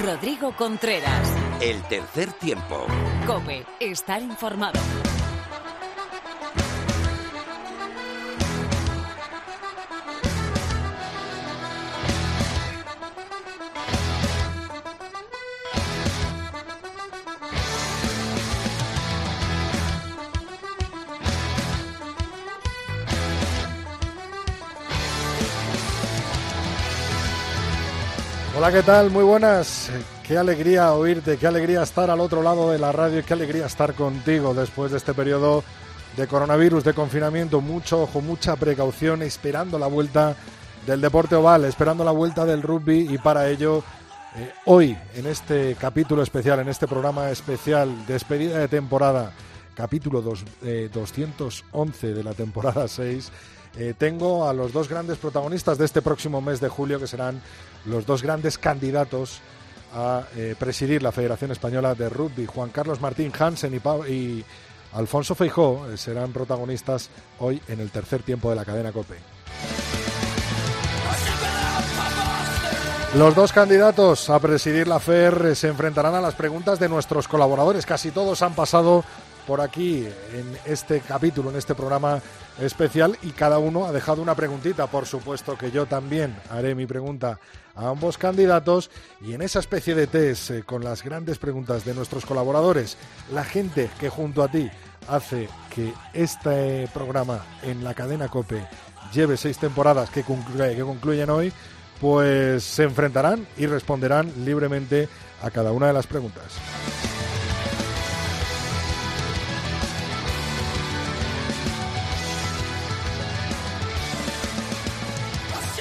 Rodrigo Contreras. El tercer tiempo. Cope, estar informado. Hola, ¿qué tal? Muy buenas. Qué alegría oírte, qué alegría estar al otro lado de la radio qué alegría estar contigo después de este periodo de coronavirus, de confinamiento. Mucho ojo, mucha precaución, esperando la vuelta del deporte oval, esperando la vuelta del rugby y para ello eh, hoy en este capítulo especial, en este programa especial, despedida de temporada, capítulo dos, eh, 211 de la temporada 6, eh, tengo a los dos grandes protagonistas de este próximo mes de julio, que serán los dos grandes candidatos a eh, presidir la Federación Española de Rugby. Juan Carlos Martín Hansen y, y Alfonso Feijó eh, serán protagonistas hoy en el tercer tiempo de la cadena COPE. Los dos candidatos a presidir la FER se enfrentarán a las preguntas de nuestros colaboradores. Casi todos han pasado por aquí en este capítulo, en este programa especial y cada uno ha dejado una preguntita. Por supuesto que yo también haré mi pregunta a ambos candidatos y en esa especie de test eh, con las grandes preguntas de nuestros colaboradores, la gente que junto a ti hace que este programa en la cadena COPE lleve seis temporadas que, que concluyen hoy, pues se enfrentarán y responderán libremente a cada una de las preguntas.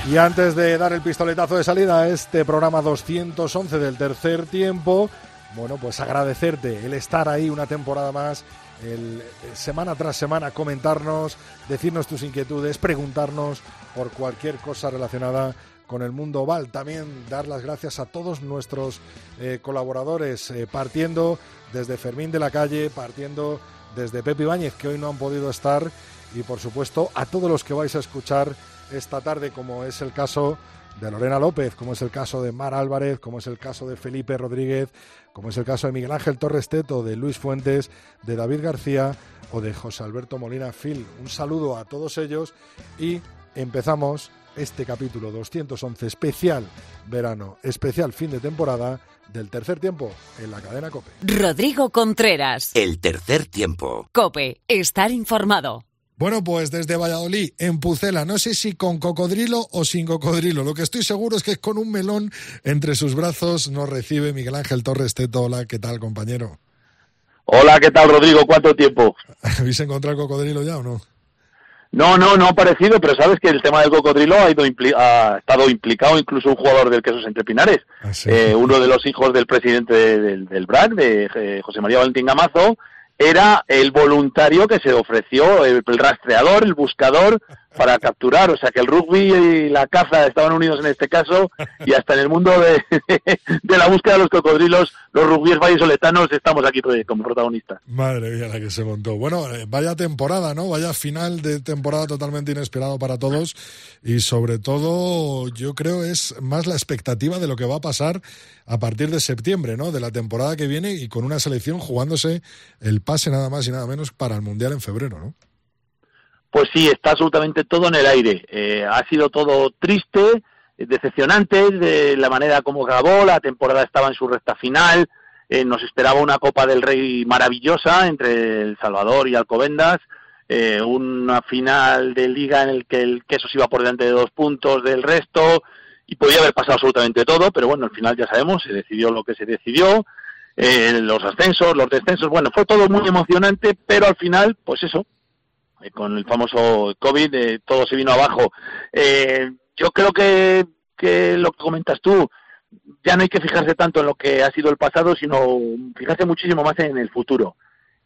Y antes de dar el pistoletazo de salida a este programa 211 del tercer tiempo, bueno, pues agradecerte el estar ahí una temporada más, el eh, semana tras semana comentarnos, decirnos tus inquietudes, preguntarnos por cualquier cosa relacionada con el mundo oval. También dar las gracias a todos nuestros eh, colaboradores, eh, partiendo desde Fermín de la Calle, partiendo desde Pepe Ibáñez, que hoy no han podido estar, y por supuesto a todos los que vais a escuchar esta tarde, como es el caso de Lorena López, como es el caso de Mar Álvarez, como es el caso de Felipe Rodríguez, como es el caso de Miguel Ángel Torres Teto, de Luis Fuentes, de David García o de José Alberto Molina Phil. Un saludo a todos ellos y empezamos este capítulo 211 especial verano, especial fin de temporada del tercer tiempo en la cadena COPE. Rodrigo Contreras. El tercer tiempo. Cope, estar informado. Bueno, pues desde Valladolid, en Pucela, no sé si con cocodrilo o sin cocodrilo. Lo que estoy seguro es que con un melón entre sus brazos nos recibe Miguel Ángel Torres Teto. Hola, ¿qué tal, compañero? Hola, ¿qué tal, Rodrigo? ¿Cuánto tiempo? ¿Habéis encontrado cocodrilo ya o no? No, no, no ha parecido, pero sabes que el tema del cocodrilo ha, ido impli- ha estado implicado incluso un jugador del Quesos Entre Pinares, Ah, sí. eh, uno de los hijos del presidente de- del, del BRAC, de eh, José María Valentín Gamazo, era el voluntario que se ofreció, el, rastreador, el buscador para capturar, o sea que el rugby y la caza estaban unidos en este caso y hasta en el mundo de, de la búsqueda de los cocodrilos, los rugbyes vallisoletanos estamos aquí como protagonistas. Madre mía, la que se montó. Bueno, eh, vaya temporada, ¿no? Vaya final de temporada totalmente inesperado para todos y sobre todo yo creo es más la expectativa de lo que va a pasar a partir de septiembre, ¿no? De la temporada que viene y con una selección jugándose el pase nada más y nada menos para el Mundial en febrero, ¿no? Pues sí, está absolutamente todo en el aire. Eh, ha sido todo triste, eh, decepcionante de la manera como acabó, la temporada estaba en su recta final, eh, nos esperaba una Copa del Rey maravillosa entre El Salvador y Alcobendas, eh, una final de liga en el que el Quesos iba por delante de dos puntos del resto y podía haber pasado absolutamente todo, pero bueno, al final ya sabemos, se decidió lo que se decidió, eh, los ascensos, los descensos, bueno, fue todo muy emocionante, pero al final, pues eso, con el famoso COVID, eh, todo se vino abajo. Eh, yo creo que, que lo que comentas tú, ya no hay que fijarse tanto en lo que ha sido el pasado, sino fijarse muchísimo más en el futuro.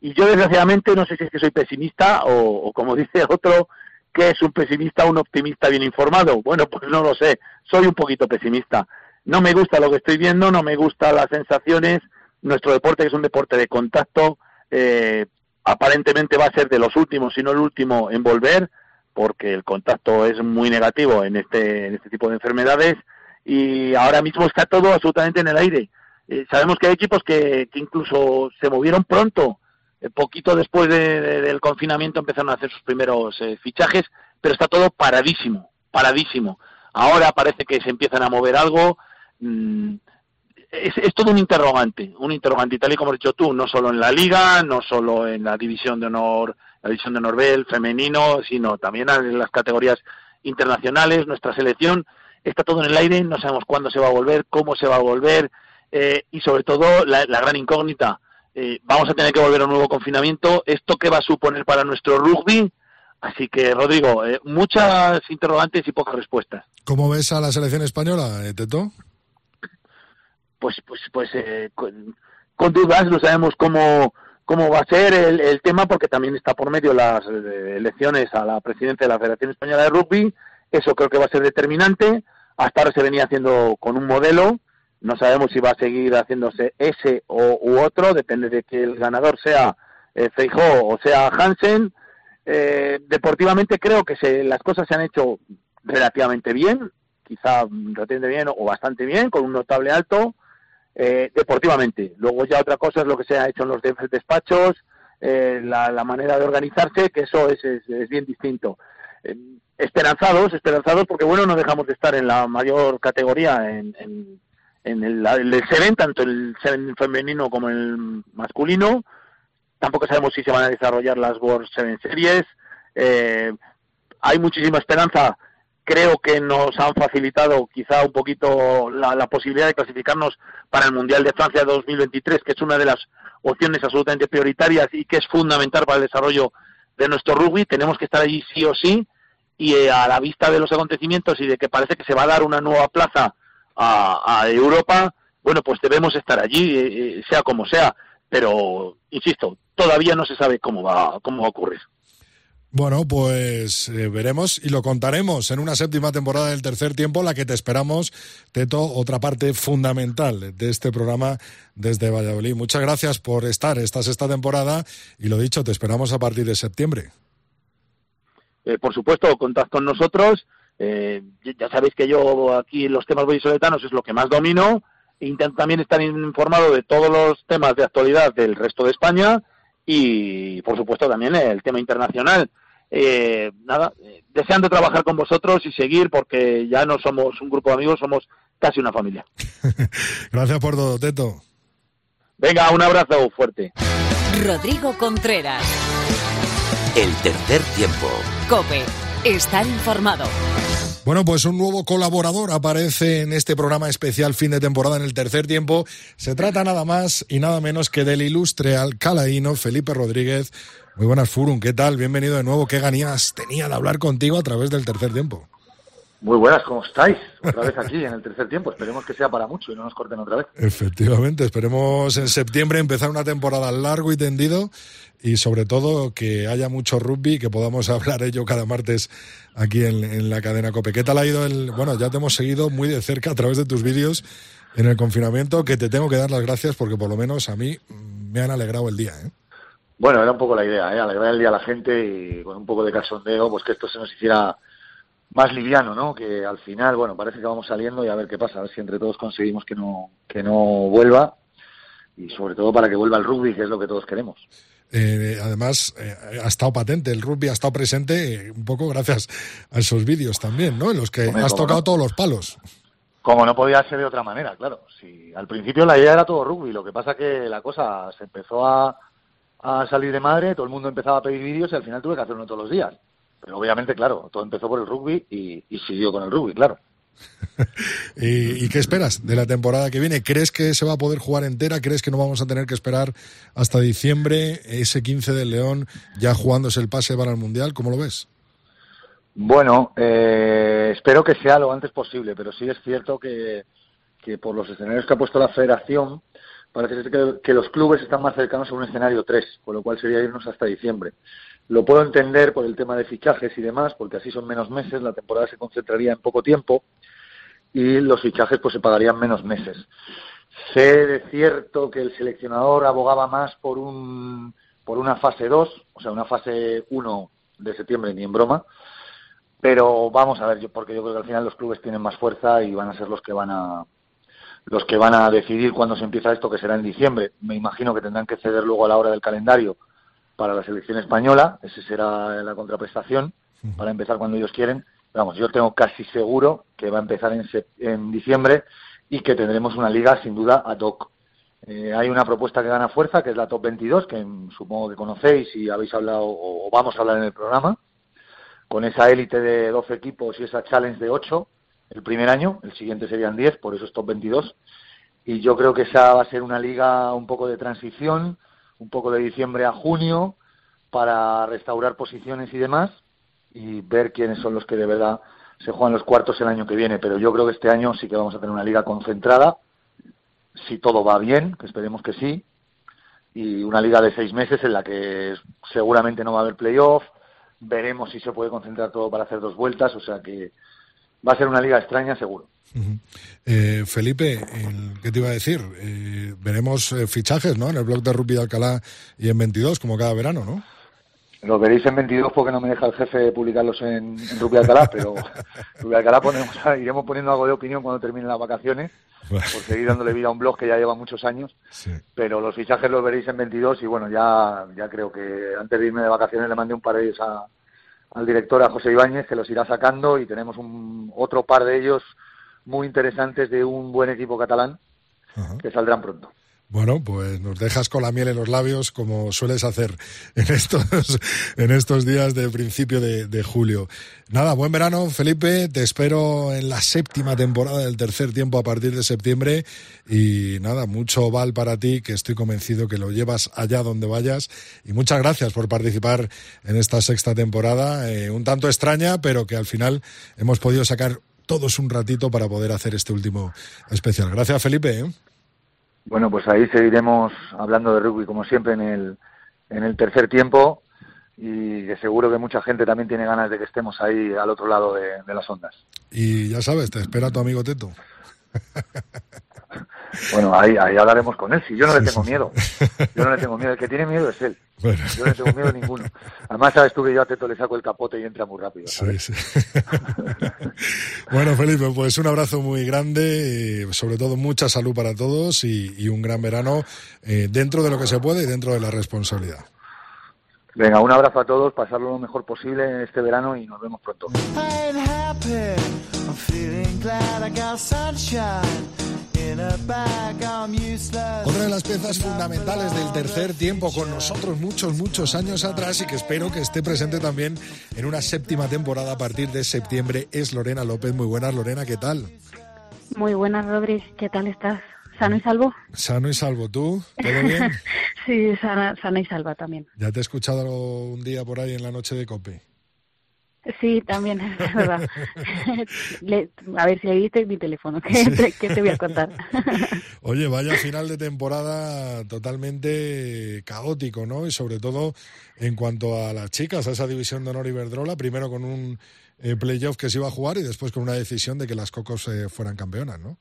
Y yo, desgraciadamente, no sé si es que soy pesimista o, como dice otro, que es un pesimista un optimista bien informado. Bueno, pues no lo sé, soy un poquito pesimista. No me gusta lo que estoy viendo, no me gustan las sensaciones. Nuestro deporte, que es un deporte de contacto, eh, aparentemente va a ser de los últimos, si no el último, en volver, porque el contacto es muy negativo en este, este tipo de enfermedades y ahora mismo está todo absolutamente en el aire. Eh, sabemos que hay equipos que, incluso se movieron pronto, eh, poquito después del confinamiento empezaron a hacer sus primeros eh, fichajes, pero está todo paradísimo, paradísimo. Ahora parece que se empiezan a mover algo. Mm, es, todo un interrogante, un interrogante, y tal y como has dicho tú, no solo en la liga, no solo en la división de honor, la división de honor B, femenino, sino también en las categorías internacionales, nuestra selección, está todo en el aire, no sabemos cuándo se va a volver, cómo se va a volver, eh, y sobre todo la, gran incógnita, eh, vamos a tener que volver a un nuevo confinamiento, ¿esto qué va a suponer para nuestro rugby? Así que, Rodrigo, eh, muchas interrogantes y pocas respuestas. ¿Cómo ves a la selección española, Teto? Pues pues pues eh, con, dudas no sabemos cómo cómo va a ser el, tema porque también está por medio las eh, elecciones a la presidencia de la Federación Española de Rugby. Eso creo que va a ser determinante. Hasta ahora se venía haciendo con un modelo. No sabemos si va a seguir haciéndose ese o u otro. Depende de que el ganador sea eh, Feijó o sea Hansen. Eh, deportivamente creo que se, las cosas se han hecho relativamente bien. Quizá relativamente bien o bastante bien con un notable alto eh, deportivamente. Luego ya otra cosa es lo que se ha hecho en los despachos, eh, la, manera de organizarse, que eso es, es, bien distinto. Eh, esperanzados, esperanzados porque bueno, no dejamos de estar en la mayor categoría en, en, el, el Seven, tanto el Seven femenino como el masculino. Tampoco sabemos si se van a desarrollar las World Seven Series. hay muchísima esperanza creo que nos han facilitado quizá un poquito la, posibilidad de clasificarnos para el Mundial de Francia 2023, que es una de las opciones absolutamente prioritarias y que es fundamental para el desarrollo de nuestro rugby. Tenemos que estar allí sí o sí y eh, a la vista de los acontecimientos y de que parece que se va a dar una nueva plaza a, Europa, bueno, pues debemos estar allí, eh, eh, sea como sea. Pero, insisto, todavía no se sabe cómo va, cómo va a ocurrir. Bueno, pues eh, veremos y lo contaremos en una séptima temporada del tercer tiempo, la que te esperamos, Teto, otra parte fundamental de este programa desde Valladolid. Muchas gracias por estar esta sexta temporada y lo dicho, te esperamos a partir de septiembre. Eh, por supuesto, contad con nosotros. Eh, ya sabéis que yo aquí los temas vallisoletanos es lo que más domino. Intento también estar informado de todos los temas de actualidad del resto de España y, por supuesto, también el tema internacional eh, nada, deseando trabajar con vosotros y seguir porque ya no somos un grupo de amigos, somos casi una familia. Gracias por todo, Teto. Venga, un abrazo fuerte. Rodrigo Contreras. El tercer tiempo. Cope, estar informado. Bueno, pues un nuevo colaborador aparece en este programa especial fin de temporada en el tercer tiempo. Se trata nada más y nada menos que del ilustre alcalaíno Felipe Rodríguez. Muy buenas, Furun. ¿Qué tal? Bienvenido de nuevo. ¿Qué ganías tenía de hablar contigo a través del tercer tiempo? Muy buenas, ¿cómo estáis? Otra vez aquí en el tercer tiempo. Esperemos que sea para mucho y no nos corten otra vez. Efectivamente, esperemos en septiembre empezar una temporada largo y tendido y sobre todo que haya mucho rugby y que podamos hablar ello cada martes aquí en, la cadena COPE. ¿Qué tal ha ido el...? Bueno, ya te hemos seguido muy de cerca a través de tus vídeos en el confinamiento, que te tengo que dar las gracias porque por lo menos a mí me han alegrado el día, ¿eh? Bueno, era un poco la idea, ¿eh? alegrar el día a la gente y con un poco de cachondeo, pues que esto se nos hiciera más liviano, ¿no? Que al final, bueno, parece que vamos saliendo y a ver qué pasa, a ver si entre todos conseguimos que no, que no vuelva y sobre todo para que vuelva el rugby, que es lo que todos queremos. Eh, además, eh, ha estado patente, el rugby ha estado presente eh, un poco gracias a esos vídeos también, ¿no? En los que has tocado todos los palos. Como no podía ser de otra manera, claro. Si al principio la idea era todo rugby, lo que pasa que la cosa se empezó a, a salir de madre, todo el mundo empezaba a pedir vídeos y al final tuve que hacer uno todos los días. Pero obviamente, claro, todo empezó por el rugby y, siguió con el rugby, claro. ¿Y, qué esperas de la temporada que viene? ¿Crees que se va a poder jugar entera? ¿Crees que no vamos a tener que esperar hasta diciembre, ese 15 del León, ya jugándose el pase para el Mundial? ¿Cómo lo ves? Bueno, eh, espero que sea lo antes posible, pero sí es cierto que, que por los escenarios que ha puesto la federación, parece ser que, los clubes están más cercanos a un escenario 3, con lo cual sería irnos hasta diciembre. Lo puedo entender por el tema de fichajes y demás, porque así son menos meses, la temporada se concentraría en poco tiempo y los fichajes pues se pagarían menos meses. Sé de cierto que el seleccionador abogaba más por un por una fase 2, o sea, una fase 1 de septiembre ni en broma, pero vamos a ver, yo, porque yo creo que al final los clubes tienen más fuerza y van a ser los que van a los que van a decidir cuándo se empieza esto, que será en diciembre. Me imagino que tendrán que ceder luego a la hora del calendario para la selección española, esa será la contraprestación, para empezar cuando ellos quieren. vamos, yo tengo casi seguro que va a empezar en, en diciembre y que tendremos una liga sin duda ad hoc. Eh, hay una propuesta que gana fuerza, que es la Top 22, que supongo que conocéis y habéis hablado o vamos a hablar en el programa, con esa élite de 12 equipos y esa challenge de 8 el primer año, el siguiente serían 10, por eso es Top 22. Y yo creo que esa va a ser una liga un poco de transición, un poco de diciembre a junio, para restaurar posiciones y demás, y ver quiénes son los que de verdad se juegan los cuartos el año que viene. Pero yo creo que este año sí que vamos a tener una liga concentrada, si todo va bien, que esperemos que sí, y una liga de seis meses en la que seguramente no va a haber playoff, veremos si se puede concentrar todo para hacer dos vueltas, o sea que va a ser una liga extraña seguro. Eh, Felipe, ¿qué te iba a decir? Eh, veremos eh, fichajes, ¿no? En el blog de Rugby de Alcalá y en 22, como cada verano, ¿no? Los veréis en 22 porque no me deja el jefe publicarlos en, en Rugby Alcalá, pero Rugby Alcalá ponemos, iremos poniendo algo de opinión cuando terminen las vacaciones, por seguir dándole vida a un blog que ya lleva muchos años. Pero los fichajes los veréis en 22 y bueno, ya, ya creo que antes de irme de vacaciones le mandé un par de ellos a, al director, a José Ibáñez, que los irá sacando y tenemos un, otro par de ellos muy interesantes de un buen equipo catalán que saldrán pronto. Bueno, pues nos dejas con la miel en los labios como sueles hacer en estos, en estos días de principio de, julio. Nada, buen verano, Felipe. Te espero en la séptima temporada del tercer tiempo a partir de septiembre. Y nada, mucho val para ti, que estoy convencido que lo llevas allá donde vayas. Y muchas gracias por participar en esta sexta temporada, eh, un tanto extraña, pero que al final hemos podido sacar todos un ratito para poder hacer este último especial. Gracias, Felipe. ¿eh? Bueno, pues ahí seguiremos hablando de rugby como siempre en el, en el tercer tiempo y que seguro que mucha gente también tiene ganas de que estemos ahí al otro lado de, de las ondas. Y ya sabes, te espera tu amigo Teto. Bueno, ahí, ahí hablaremos con él. Si yo no le tengo miedo. Yo no le tengo miedo. El que tiene miedo es él. Yo no le tengo miedo a ninguno. Además, sabes tú que yo a Teto le saco el capote y entra muy rápido. Sí, sí. bueno, Felipe, pues un abrazo muy grande, sobre todo mucha salud para todos y, un gran verano eh, dentro de lo que se puede y dentro de la responsabilidad. Venga, un abrazo a todos, pasarlo lo mejor posible este verano y nos vemos pronto. Otra de las piezas fundamentales del tercer tiempo con nosotros muchos, muchos años atrás y que espero que esté presente también en una séptima temporada a partir de septiembre es Lorena López. Muy buenas, Lorena, ¿qué tal? Muy buenas, Rodri, ¿qué tal estás? ¿Sano y salvo? Sano y salvo, ¿tú? ¿Todo bien? sí, sana, sana y salva también. ¿Ya te he escuchado un día por ahí en la noche de COPE? Sí, también, es verdad. a ver si le diste mi teléfono, ¿qué, te voy a contar? Oye, vaya final de temporada totalmente caótico, ¿no? Y sobre todo en cuanto a las chicas, a esa división de honor Iberdrola, primero con un eh, playoff que se iba a jugar y después con una decisión de que las Cocos eh, fueran campeonas, ¿no?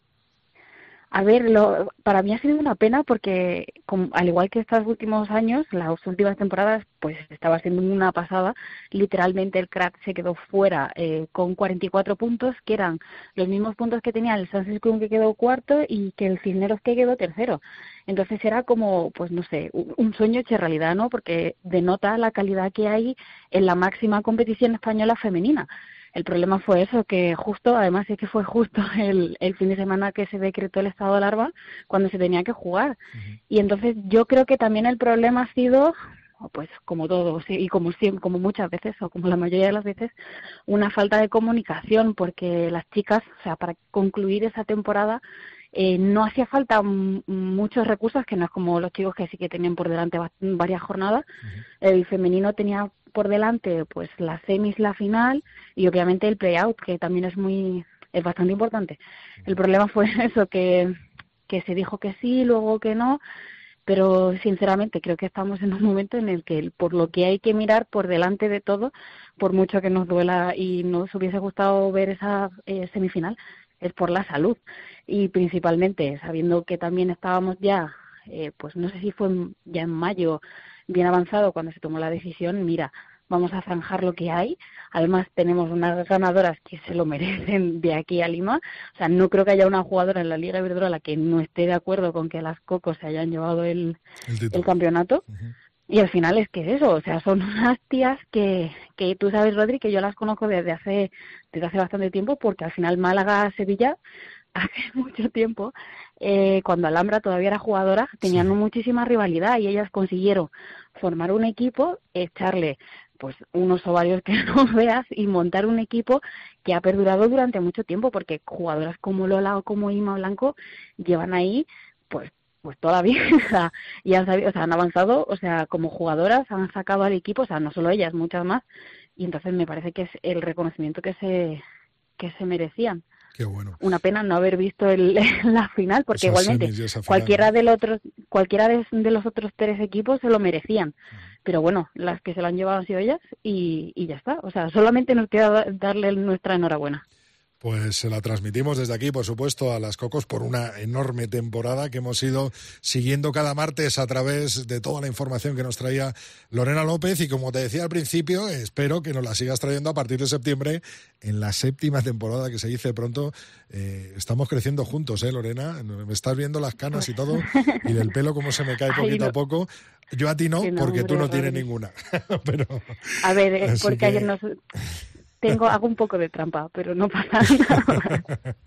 A ver, lo, para mí ha sido una pena porque, al igual que estos últimos años, las últimas temporadas, pues estaba siendo una pasada. Literalmente el crack se quedó fuera eh, con 44 puntos, que eran los mismos puntos que tenía el Sunset que quedó cuarto y que el Cisneros que quedó tercero. Entonces era como, pues no sé, un sueño hecho realidad, ¿no? Porque denota la calidad que hay en la máxima competición española femenina. El problema fue eso, que justo, además es que fue justo el, el fin de semana que se decretó el estado de alarma cuando se tenía que jugar. Y entonces yo creo que también el problema ha sido pues como todo y como siempre, como muchas veces o como la mayoría de las veces una falta de comunicación porque las chicas o sea para concluir esa temporada eh, no hacía falta muchos recursos que no es como los chicos que sí que tenían por delante varias jornadas. El femenino tenía por delante pues la semis, la final y obviamente el play-out, que también es muy es bastante importante. El problema fue eso, que, que se dijo que sí, luego que no, pero sinceramente creo que estamos en un momento en el que por lo que hay que mirar por delante de todo, por mucho que nos duela y nos hubiese gustado ver esa eh, semifinal, es por la salud y principalmente sabiendo que también estábamos ya, eh, pues no sé si fue ya en mayo bien avanzado cuando se tomó la decisión, mira, vamos a zanjar lo que hay. Además, tenemos unas ganadoras que se lo merecen de aquí a Lima. O sea, no creo que haya una jugadora en la Liga Iberdrola que no esté de acuerdo con que las Cocos se hayan llevado el, el, campeonato. Y al final es que es eso, o sea, son unas tías que, que tú sabes, Rodri, que yo las conozco desde hace, desde hace bastante tiempo, porque al final Málaga-Sevilla hace mucho tiempo, eh, cuando Alhambra todavía era jugadora, tenían muchísima rivalidad y ellas consiguieron formar un equipo, echarle pues unos ovarios que no veas y montar un equipo que ha perdurado durante mucho tiempo porque jugadoras como Lola o como Ima Blanco llevan ahí pues pues toda la vida. Y han sabido, o sea, han avanzado, o sea, como jugadoras han sacado al equipo, o sea, no solo ellas, muchas más. Y entonces me parece que es el reconocimiento que se que se merecían. Qué bueno. Una pena no haber visto el, la final, porque igualmente cualquiera del otro, cualquiera de, los otros tres equipos se lo merecían. Pero bueno, las que se lo han llevado han sido ellas y, y ya está. O sea, solamente nos queda darle nuestra enhorabuena. Pues se la transmitimos desde aquí, por supuesto, a las Cocos por una enorme temporada que hemos ido siguiendo cada martes a través de toda la información que nos traía Lorena López y como te decía al principio, espero que nos la sigas trayendo a partir de septiembre en la séptima temporada que se dice pronto. Eh, estamos creciendo juntos, ¿eh, Lorena? Me estás viendo las canas y todo y del pelo como se me cae poquito a poco. Yo a ti no, porque tú no tienes ninguna. Pero, a ver, es porque ayer nos tengo, hago un poco de trampa, pero no pasa nada.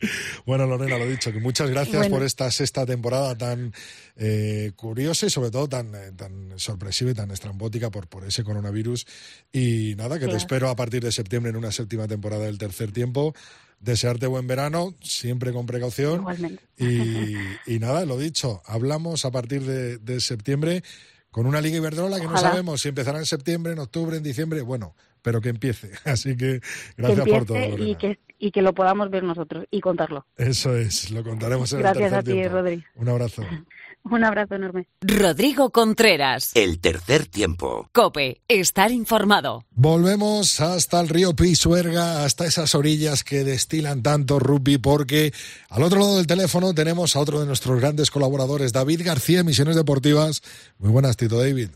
bueno, Lorena, lo dicho, que muchas gracias por esta sexta temporada tan eh, curiosa y sobre todo tan, eh, tan sorpresiva y tan estrambótica por, por ese coronavirus. Y nada, que te espero a partir de septiembre en una séptima temporada del tercer tiempo desearte buen verano, siempre con precaución. Igualmente. Y, nada, lo dicho, hablamos a partir de, septiembre con una Liga Iberdrola que no sabemos si empezará en septiembre, en octubre, en diciembre. Bueno, pero que empiece. Así que gracias por todo. Y que, y que lo podamos ver nosotros y contarlo. Eso es, lo contaremos en gracias el tercer a ti, Rodri. Un abrazo. Un abrazo enorme. Rodrigo Contreras. El tercer tiempo. Cope, estar informado. Volvemos hasta el río Pisuerga, hasta esas orillas que destilan tanto rugby, porque al otro lado del teléfono tenemos a otro de nuestros grandes colaboradores, David García, Misiones Deportivas. Muy buenas, Tito David.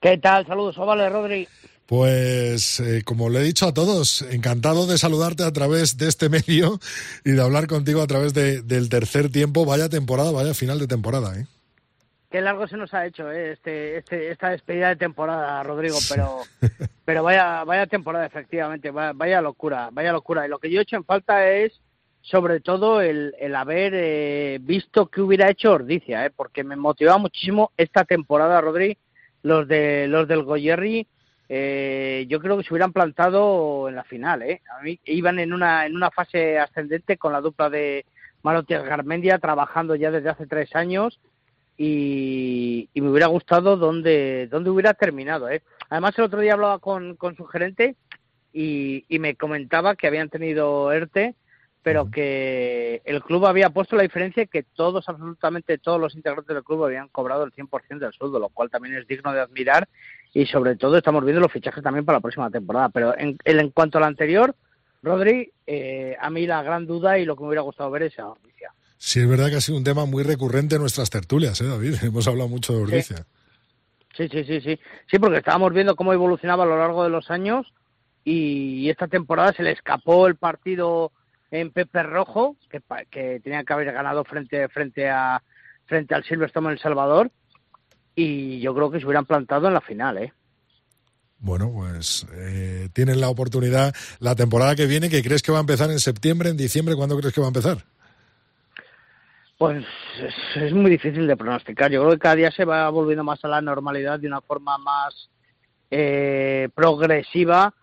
¿Qué tal? Saludos, Ovale, Rodri. Pues eh, como le he dicho a todos, encantado de saludarte a través de este medio y de hablar contigo a través de, del tercer tiempo. Vaya temporada, vaya final de temporada, ¿eh? Qué largo se nos ha hecho ¿eh? este, este, esta despedida de temporada, Rodrigo, pero, pero vaya, vaya temporada, efectivamente, vaya, locura, vaya locura. Y lo que yo he hecho en falta es, sobre todo, el, el haber eh, visto que hubiera hecho Ordicia, ¿eh? porque me motivaba muchísimo esta temporada, Rodri, los, de, los del Goyerri eh, yo creo que se hubieran plantado en la final. ¿eh? A mí iban en una, en una fase ascendente con la dupla de Malotias Garmendia trabajando ya desde hace tres años y, me hubiera gustado dónde, dónde hubiera terminado. ¿eh? Además, el otro día hablaba con, con su gerente y, y me comentaba que habían tenido ERTE pero que el club había puesto la diferencia que todos, absolutamente todos los integrantes del club habían cobrado el 100% del sueldo, lo cual también es digno de admirar y sobre todo estamos viendo los fichajes también para la próxima temporada. Pero en, en cuanto al anterior, Rodri, eh, a mí la gran duda y lo que me hubiera gustado ver es a Ordicia. Sí, es verdad que ha sido un tema muy recurrente en nuestras tertulias, ¿eh, David? Hemos hablado mucho de Ordicia. Sí, sí, sí, sí. Sí, porque estábamos viendo cómo evolucionaba a lo largo de los años y esta temporada se le escapó el partido en Pepe Rojo, que, que tenía que haber ganado frente, frente, a, frente al Silverstone en El Salvador, y yo creo que se hubieran plantado en la final, ¿eh? Bueno, pues eh, tienen la oportunidad la temporada que viene, que crees que va a empezar en septiembre, en diciembre, ¿cuándo crees que va a empezar? Pues es, muy difícil de pronosticar. Yo creo que cada día se va volviendo más a la normalidad de una forma más eh, progresiva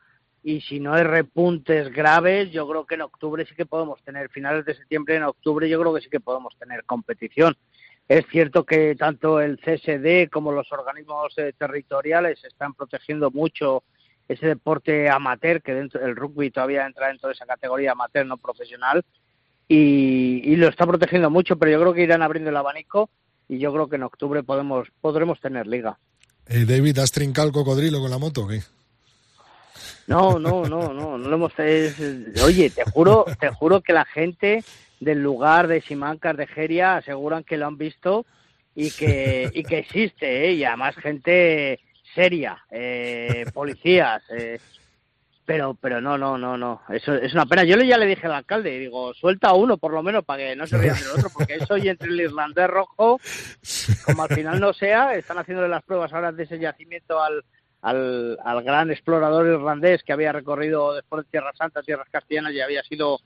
y si no hay repuntes graves, yo creo que en octubre sí que podemos tener, finales de septiembre, en octubre yo creo que sí que podemos tener competición. Es cierto que tanto el CSD como los organismos eh, territoriales están protegiendo mucho ese deporte amateur, que dentro el rugby todavía entra dentro de esa categoría amateur no profesional, y, lo está protegiendo mucho, pero yo creo que irán abriendo el abanico y yo creo que en octubre podemos podremos tener liga. Eh, David, ¿has trincado el cocodrilo con la moto o qué? No, no, no, no, no lo hemos... oye, te juro, te juro que la gente del lugar de Simancas de Geria aseguran que lo han visto y que, y que existe, ¿eh? y además gente seria, eh, policías, eh, pero pero no, no, no, no, eso es una pena. Yo ya le dije al alcalde, digo, suelta a uno por lo menos para que no se rían del otro, porque eso y entre el irlandés rojo, como al final no sea, están haciéndole las pruebas ahora de ese yacimiento al, al, al gran explorador irlandés que había recorrido después de Tierra Santa, Tierras Castellanas y había sido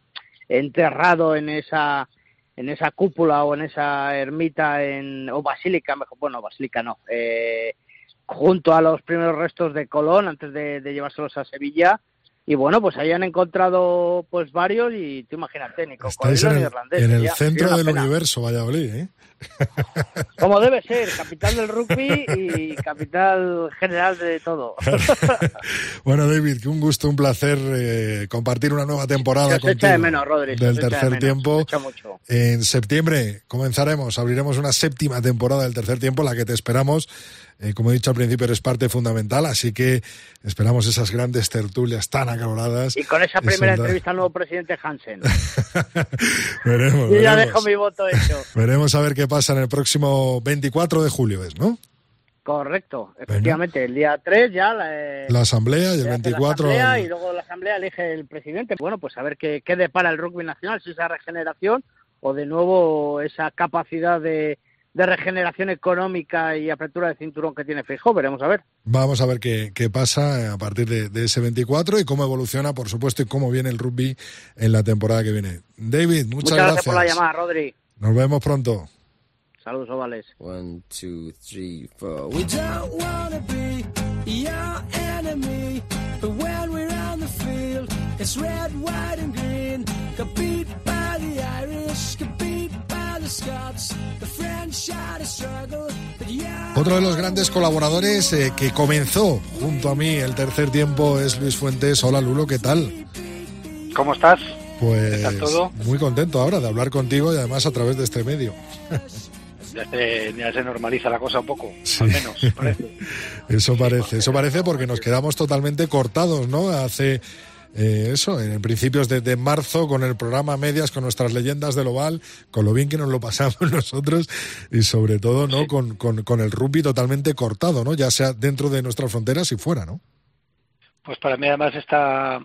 enterrado en esa en esa cúpula o en esa ermita en o basílica mejor bueno basílica no eh, junto a los primeros restos de Colón antes de, de llevárselos a Sevilla y bueno, pues ahí han encontrado pues varios y tú imagínate, ni Estáis en el, irlandés, en el centro del universo, Valladolid, ¿eh? Como debe ser, capital del rugby y capital general de todo. bueno, David, un gusto, un placer eh, compartir una nueva temporada contigo de menos, Rodri, del tercer tiempo. En septiembre comenzaremos, abriremos una séptima temporada del tercer tiempo, la que te esperamos eh, como he dicho al principio, eres parte fundamental, así que esperamos esas grandes tertulias tan acaloradas. Y con esa primera entrevista al nuevo presidente Hansen. veremos. Yo ya dejo mi voto hecho. Veremos a ver qué pasa en el próximo 24 de julio, ¿es, no? Correcto, efectivamente. El día 3 ya la, eh, la asamblea y el 24. y luego la asamblea elige el presidente. Bueno, pues a ver qué, qué depara el rugby nacional, si esa regeneración o de nuevo esa capacidad de, de regeneración económica y apertura de cinturón que tiene Feijóo. Veremos a ver. Vamos a ver qué, qué pasa a partir de, ese 24 y cómo evoluciona, por supuesto, y cómo viene el rugby en la temporada que viene. David, muchas, muchas gracias. por la llamada, Rodri. Nos vemos pronto. Saludos, ovales. One, two, three, four. We don't wanna be your enemy, but when we're on the field, it's red, white and green. Compete by the Irish, compete by the Scots, the French are the struggle. Otro de los grandes colaboradores eh, que comenzó junto a mí el tercer tiempo es Luis Fuentes. Hola Lulo, ¿qué tal? ¿Cómo estás? Pues muy contento ahora de hablar contigo y además a través de este medio. Ya se, ya se normaliza la cosa un poco, al menos, parece. Eso parece, eso parece porque nos quedamos totalmente cortados, ¿no? Hace eh, eso, en principios de, marzo, con el programa Medias, con nuestras leyendas del Oval, con lo bien que nos lo pasamos nosotros y sobre todo, ¿no? Con, con, el rugby totalmente cortado, ¿no? Ya sea dentro de nuestras fronteras y fuera, ¿no? Pues para mí además esta,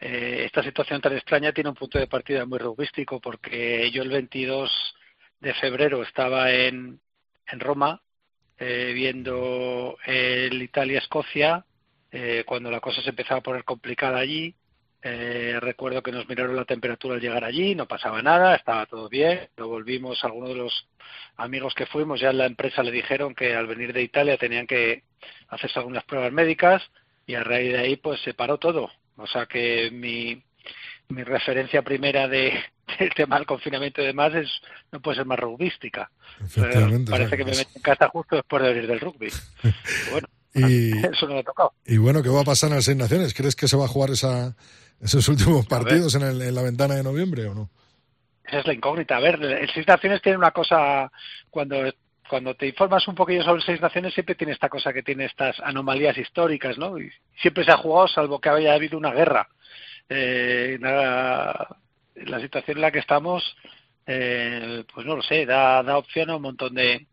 eh, esta situación tan extraña tiene un punto de partida muy rugbístico porque yo el 22 de febrero estaba en, en Roma eh, viendo el Italia-Escocia eh, cuando la cosa se empezaba a poner complicada allí. Eh, recuerdo que nos miraron la temperatura al llegar allí, no pasaba nada, estaba todo bien. Lo volvimos, algunos de los amigos que fuimos ya en la empresa le dijeron que al venir de Italia tenían que hacerse algunas pruebas médicas y a raíz de ahí pues se paró todo. O sea que mi, mi referencia primera de, del tema del confinamiento y demás es, no puede ser más rugbística. Parece que me meto en casa justo después de venir del rugby. bueno, y, eso no me ha tocado. Y bueno, ¿qué va a pasar en las seis naciones? ¿Crees que se va a jugar esa, esos últimos partidos en, el, en, la ventana de noviembre o no? Esa es la incógnita. A ver, el Seis Naciones tiene una cosa, cuando cuando te informas un poquillo sobre Seis Naciones siempre tiene esta cosa que tiene estas anomalías históricas, ¿no? Y siempre se ha jugado salvo que haya habido una guerra. Eh, nada, la situación en la que estamos, eh, pues no lo sé, da, da opción a un montón de,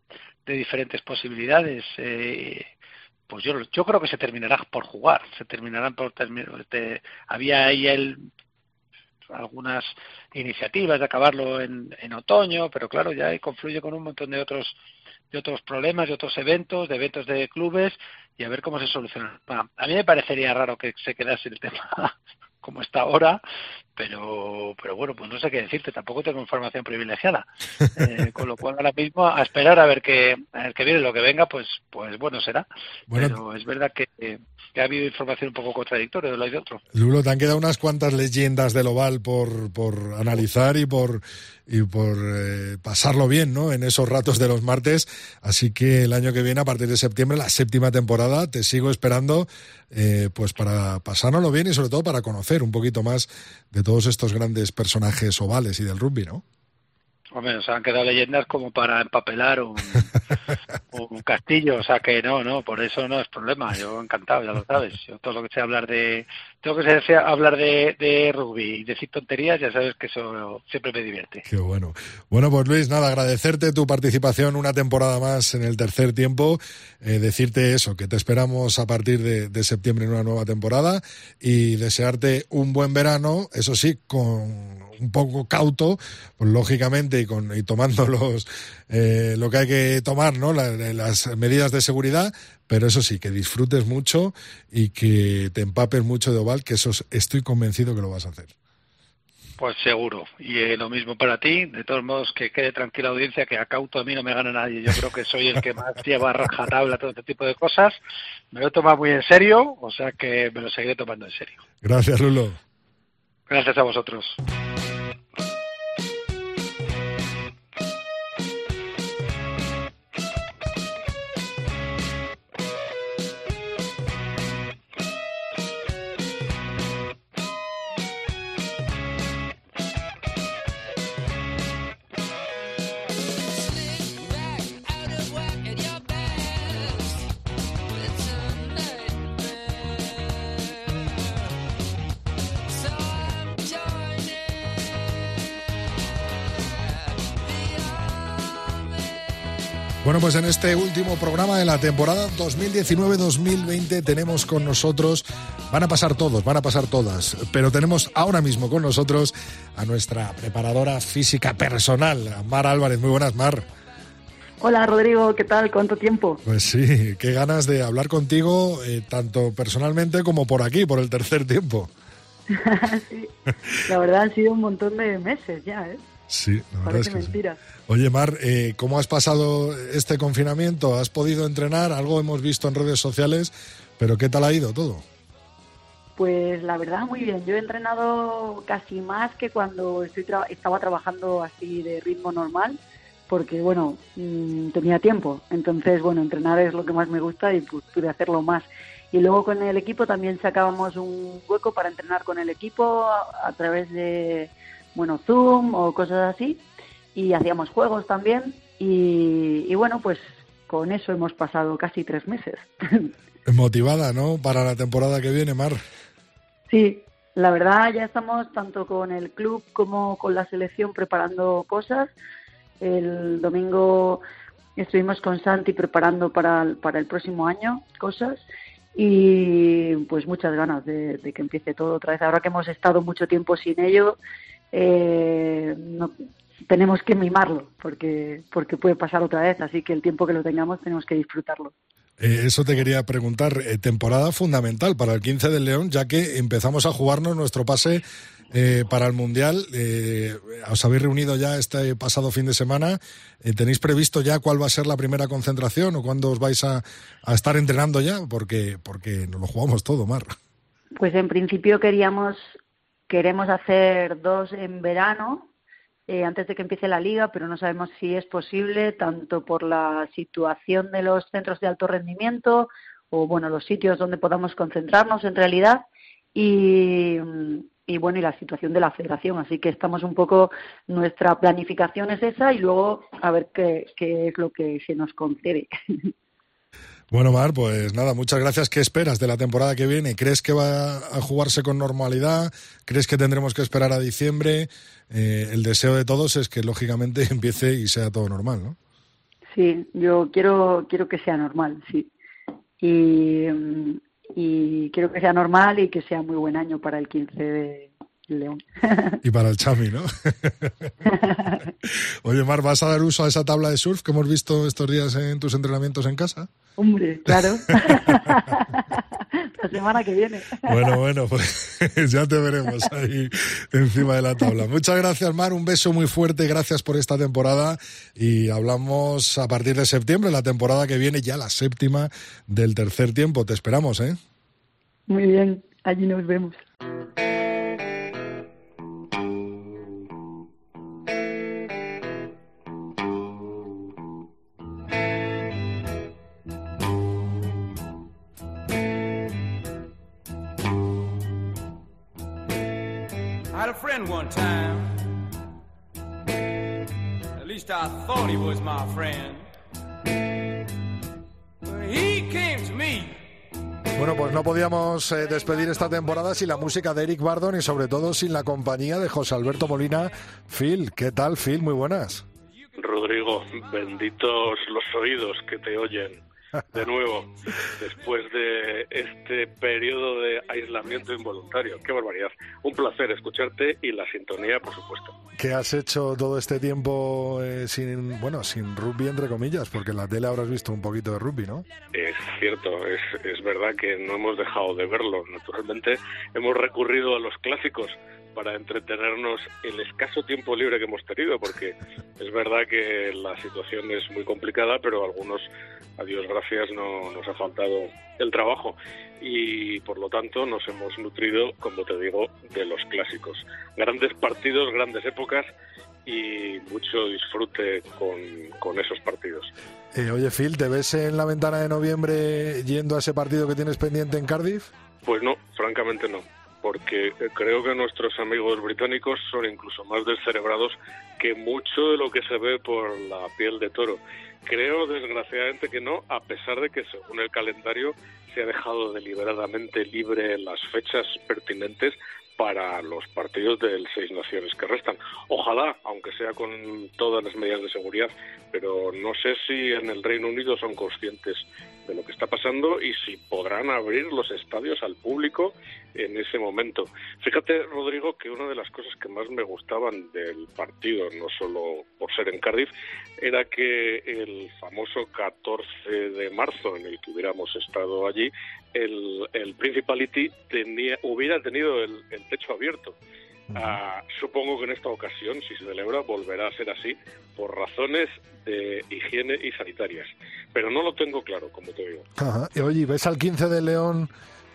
de diferentes posibilidades. Eh, pues yo, yo creo que se terminará por jugar, se terminarán por este, había ahí el, algunas iniciativas de acabarlo en, en otoño, pero claro, ya confluye con un montón de otros de otros problemas, de otros eventos, de eventos de clubes y a ver cómo se soluciona. a mí me parecería raro que se quedase el tema como está ahora, pero pero bueno, pues no sé qué decirte, tampoco tengo información privilegiada. Eh, con lo cual ahora mismo a esperar a ver qué a ver qué viene, lo que venga, pues pues bueno será. pero es verdad que, ha habido información un poco contradictoria de lo de otro. Lulo, te han quedado unas cuantas leyendas del oval por, por analizar y por y por eh, pasarlo bien, ¿no? En esos ratos de los martes. Así que el año que viene, a partir de septiembre, la séptima temporada, te sigo esperando, eh, pues para pasárnoslo bien y sobre todo para conocer un poquito más de todos estos grandes personajes ovales y del rugby, ¿no? Hombre, nos han quedado leyendas como para empapelar un, un castillo, o sea que no, no, por eso no es problema, yo encantado, ya lo sabes, yo todo lo que sé hablar de, todo lo que sé hablar de, de rugby y decir tonterías, ya sabes que eso siempre me divierte. Qué bueno. Bueno, pues Luis, nada, agradecerte tu participación una temporada más en el tercer tiempo, eh, decirte eso, que te esperamos a partir de, de septiembre en una nueva temporada y desearte un buen verano, eso sí, con un poco cauto, pues lógicamente, y, con, y tomando los, eh, lo que hay que tomar, ¿no? La- las medidas de seguridad, pero eso sí, que disfrutes mucho y que te empapes mucho de oval, que eso es- estoy convencido que lo vas a hacer. Pues seguro, y eh, lo mismo para ti, de todos modos que quede tranquila audiencia que a cauto a mí no me gana nadie, yo creo que soy el que más lleva rajatabla todo este tipo de cosas, me lo he tomado muy en serio, o sea que me lo seguiré tomando en serio. Gracias, Lulo. Gracias a vosotros. Bueno, pues en este último programa de la temporada 2019-2020 tenemos con nosotros, van a pasar todos, van a pasar todas, pero tenemos ahora mismo con nosotros a nuestra preparadora física personal, Mar Álvarez. Muy buenas, Mar. Hola Rodrigo, ¿qué tal? ¿Cuánto tiempo? Pues sí, qué ganas de hablar contigo, eh, tanto personalmente como por aquí, por el tercer tiempo. Sí, La verdad han sido un montón de meses ya, ¿eh? Sí, la verdad Parece es que sí. mentira. Oye, Mar, eh, ¿cómo has pasado este confinamiento? ¿Has podido entrenar? Algo hemos visto en redes sociales, pero ¿qué tal ha ido todo? Pues la verdad muy bien. Yo he entrenado casi más que cuando estoy tra- estaba trabajando así de ritmo normal, porque bueno, mm, tenía tiempo. Entonces, bueno, entrenar es lo que más me gusta y pues, pude hacerlo más. Y luego con el equipo también sacábamos un hueco para entrenar con el equipo a, a través de, bueno, Zoom o cosas así. Y hacíamos juegos también. Y, y bueno, pues con eso hemos pasado casi tres meses. Motivada, ¿no? Para la temporada que viene, Mar. Sí, la verdad ya estamos tanto con el club como con la selección preparando cosas. El domingo estuvimos con Santi preparando para el, para el próximo año cosas y pues muchas ganas de, de que empiece todo otra vez. Ahora que hemos estado mucho tiempo sin ello, eh, no- tenemos que mimarlo porque, porque puede pasar otra vez, así que el tiempo que lo tengamos tenemos que disfrutarlo. Eh, eso te quería preguntar. Eh, temporada fundamental para el 15 del León, ya que empezamos a jugarnos nuestro pase eh, para el Mundial. Os habéis reunido ya este pasado fin de semana. ¿Tenéis previsto ya cuál va a ser la primera concentración o cuándo os vais a, a estar entrenando ya? Porque, porque nos lo jugamos todo, Mar. Pues en principio queríamos queremos hacer dos en verano eh, antes de que empiece la liga, pero no sabemos si es posible tanto por la situación de los centros de alto rendimiento o bueno los sitios donde podamos concentrarnos en realidad y, y bueno y la situación de la federación. Así que estamos un poco nuestra planificación es esa y luego a ver qué, qué es lo que se nos concede Bueno, Mar, pues nada, muchas gracias. ¿Qué esperas de la temporada que viene? ¿Crees que va a jugarse con normalidad? ¿Crees que tendremos que esperar a diciembre? Eh, el deseo de todos es que, lógicamente, empiece y sea todo normal, ¿no? Sí, yo quiero quiero que sea normal, sí. Y, y quiero que sea normal y que sea muy buen año para el 15 de León. Y para el Chami, ¿no? Oye, Mar, ¿vas a dar uso a esa tabla de surf que hemos visto estos días en tus entrenamientos en casa? Hombre, claro. la semana que viene. Bueno, bueno, pues ya te veremos ahí encima de la tabla. Muchas gracias, Mar. Un beso muy fuerte. Gracias por esta temporada. Y hablamos a partir de septiembre, la temporada que viene, ya la séptima del tercer tiempo. Te esperamos, ¿eh? Muy bien, allí nos vemos. Bueno, pues no podíamos eh, despedir esta temporada sin la música de Eric Bardon y sobre todo sin la compañía de José Alberto Molina. Phil, ¿qué tal, Phil? Muy buenas. Rodrigo, benditos los oídos que te oyen de nuevo después de este periodo de aislamiento involuntario. Qué barbaridad. Un placer escucharte y la sintonía, por supuesto. ¿Qué has hecho todo este tiempo eh, sin, bueno, sin rugby entre comillas? Porque en la tele habrás visto un poquito de rugby, ¿no? Es cierto, es, es verdad que no hemos dejado de verlo. Naturalmente hemos recurrido a los clásicos para entretenernos el escaso tiempo libre que hemos tenido, porque es verdad que la situación es muy complicada, pero algunos, a Dios gracias, no nos ha faltado el trabajo y por lo tanto nos hemos nutrido, como te digo, de los clásicos. Grandes partidos, grandes épocas y mucho disfrute con, con esos partidos. Eh, oye, Phil, ¿te ves en la ventana de noviembre yendo a ese partido que tienes pendiente en Cardiff? Pues no, francamente no porque creo que nuestros amigos británicos son incluso más descerebrados que mucho de lo que se ve por la piel de toro. Creo, desgraciadamente, que no, a pesar de que, según el calendario, se ha dejado deliberadamente libre las fechas pertinentes para los partidos del Seis Naciones que restan. Ojalá, aunque sea con todas las medidas de seguridad, pero no sé si en el Reino Unido son conscientes de lo que está pasando y si podrán abrir los estadios al público en ese momento. Fíjate, Rodrigo, que una de las cosas que más me gustaban del partido, no solo por ser en Cardiff, era que el famoso 14 de marzo, en el que hubiéramos estado allí, el, el Principality tenía, hubiera tenido el, el techo abierto. Ah, supongo que en esta ocasión, si se celebra, volverá a ser así por razones de higiene y sanitarias. Pero no lo tengo claro, como te digo. Ajá. Y oye, ¿ves al 15 de León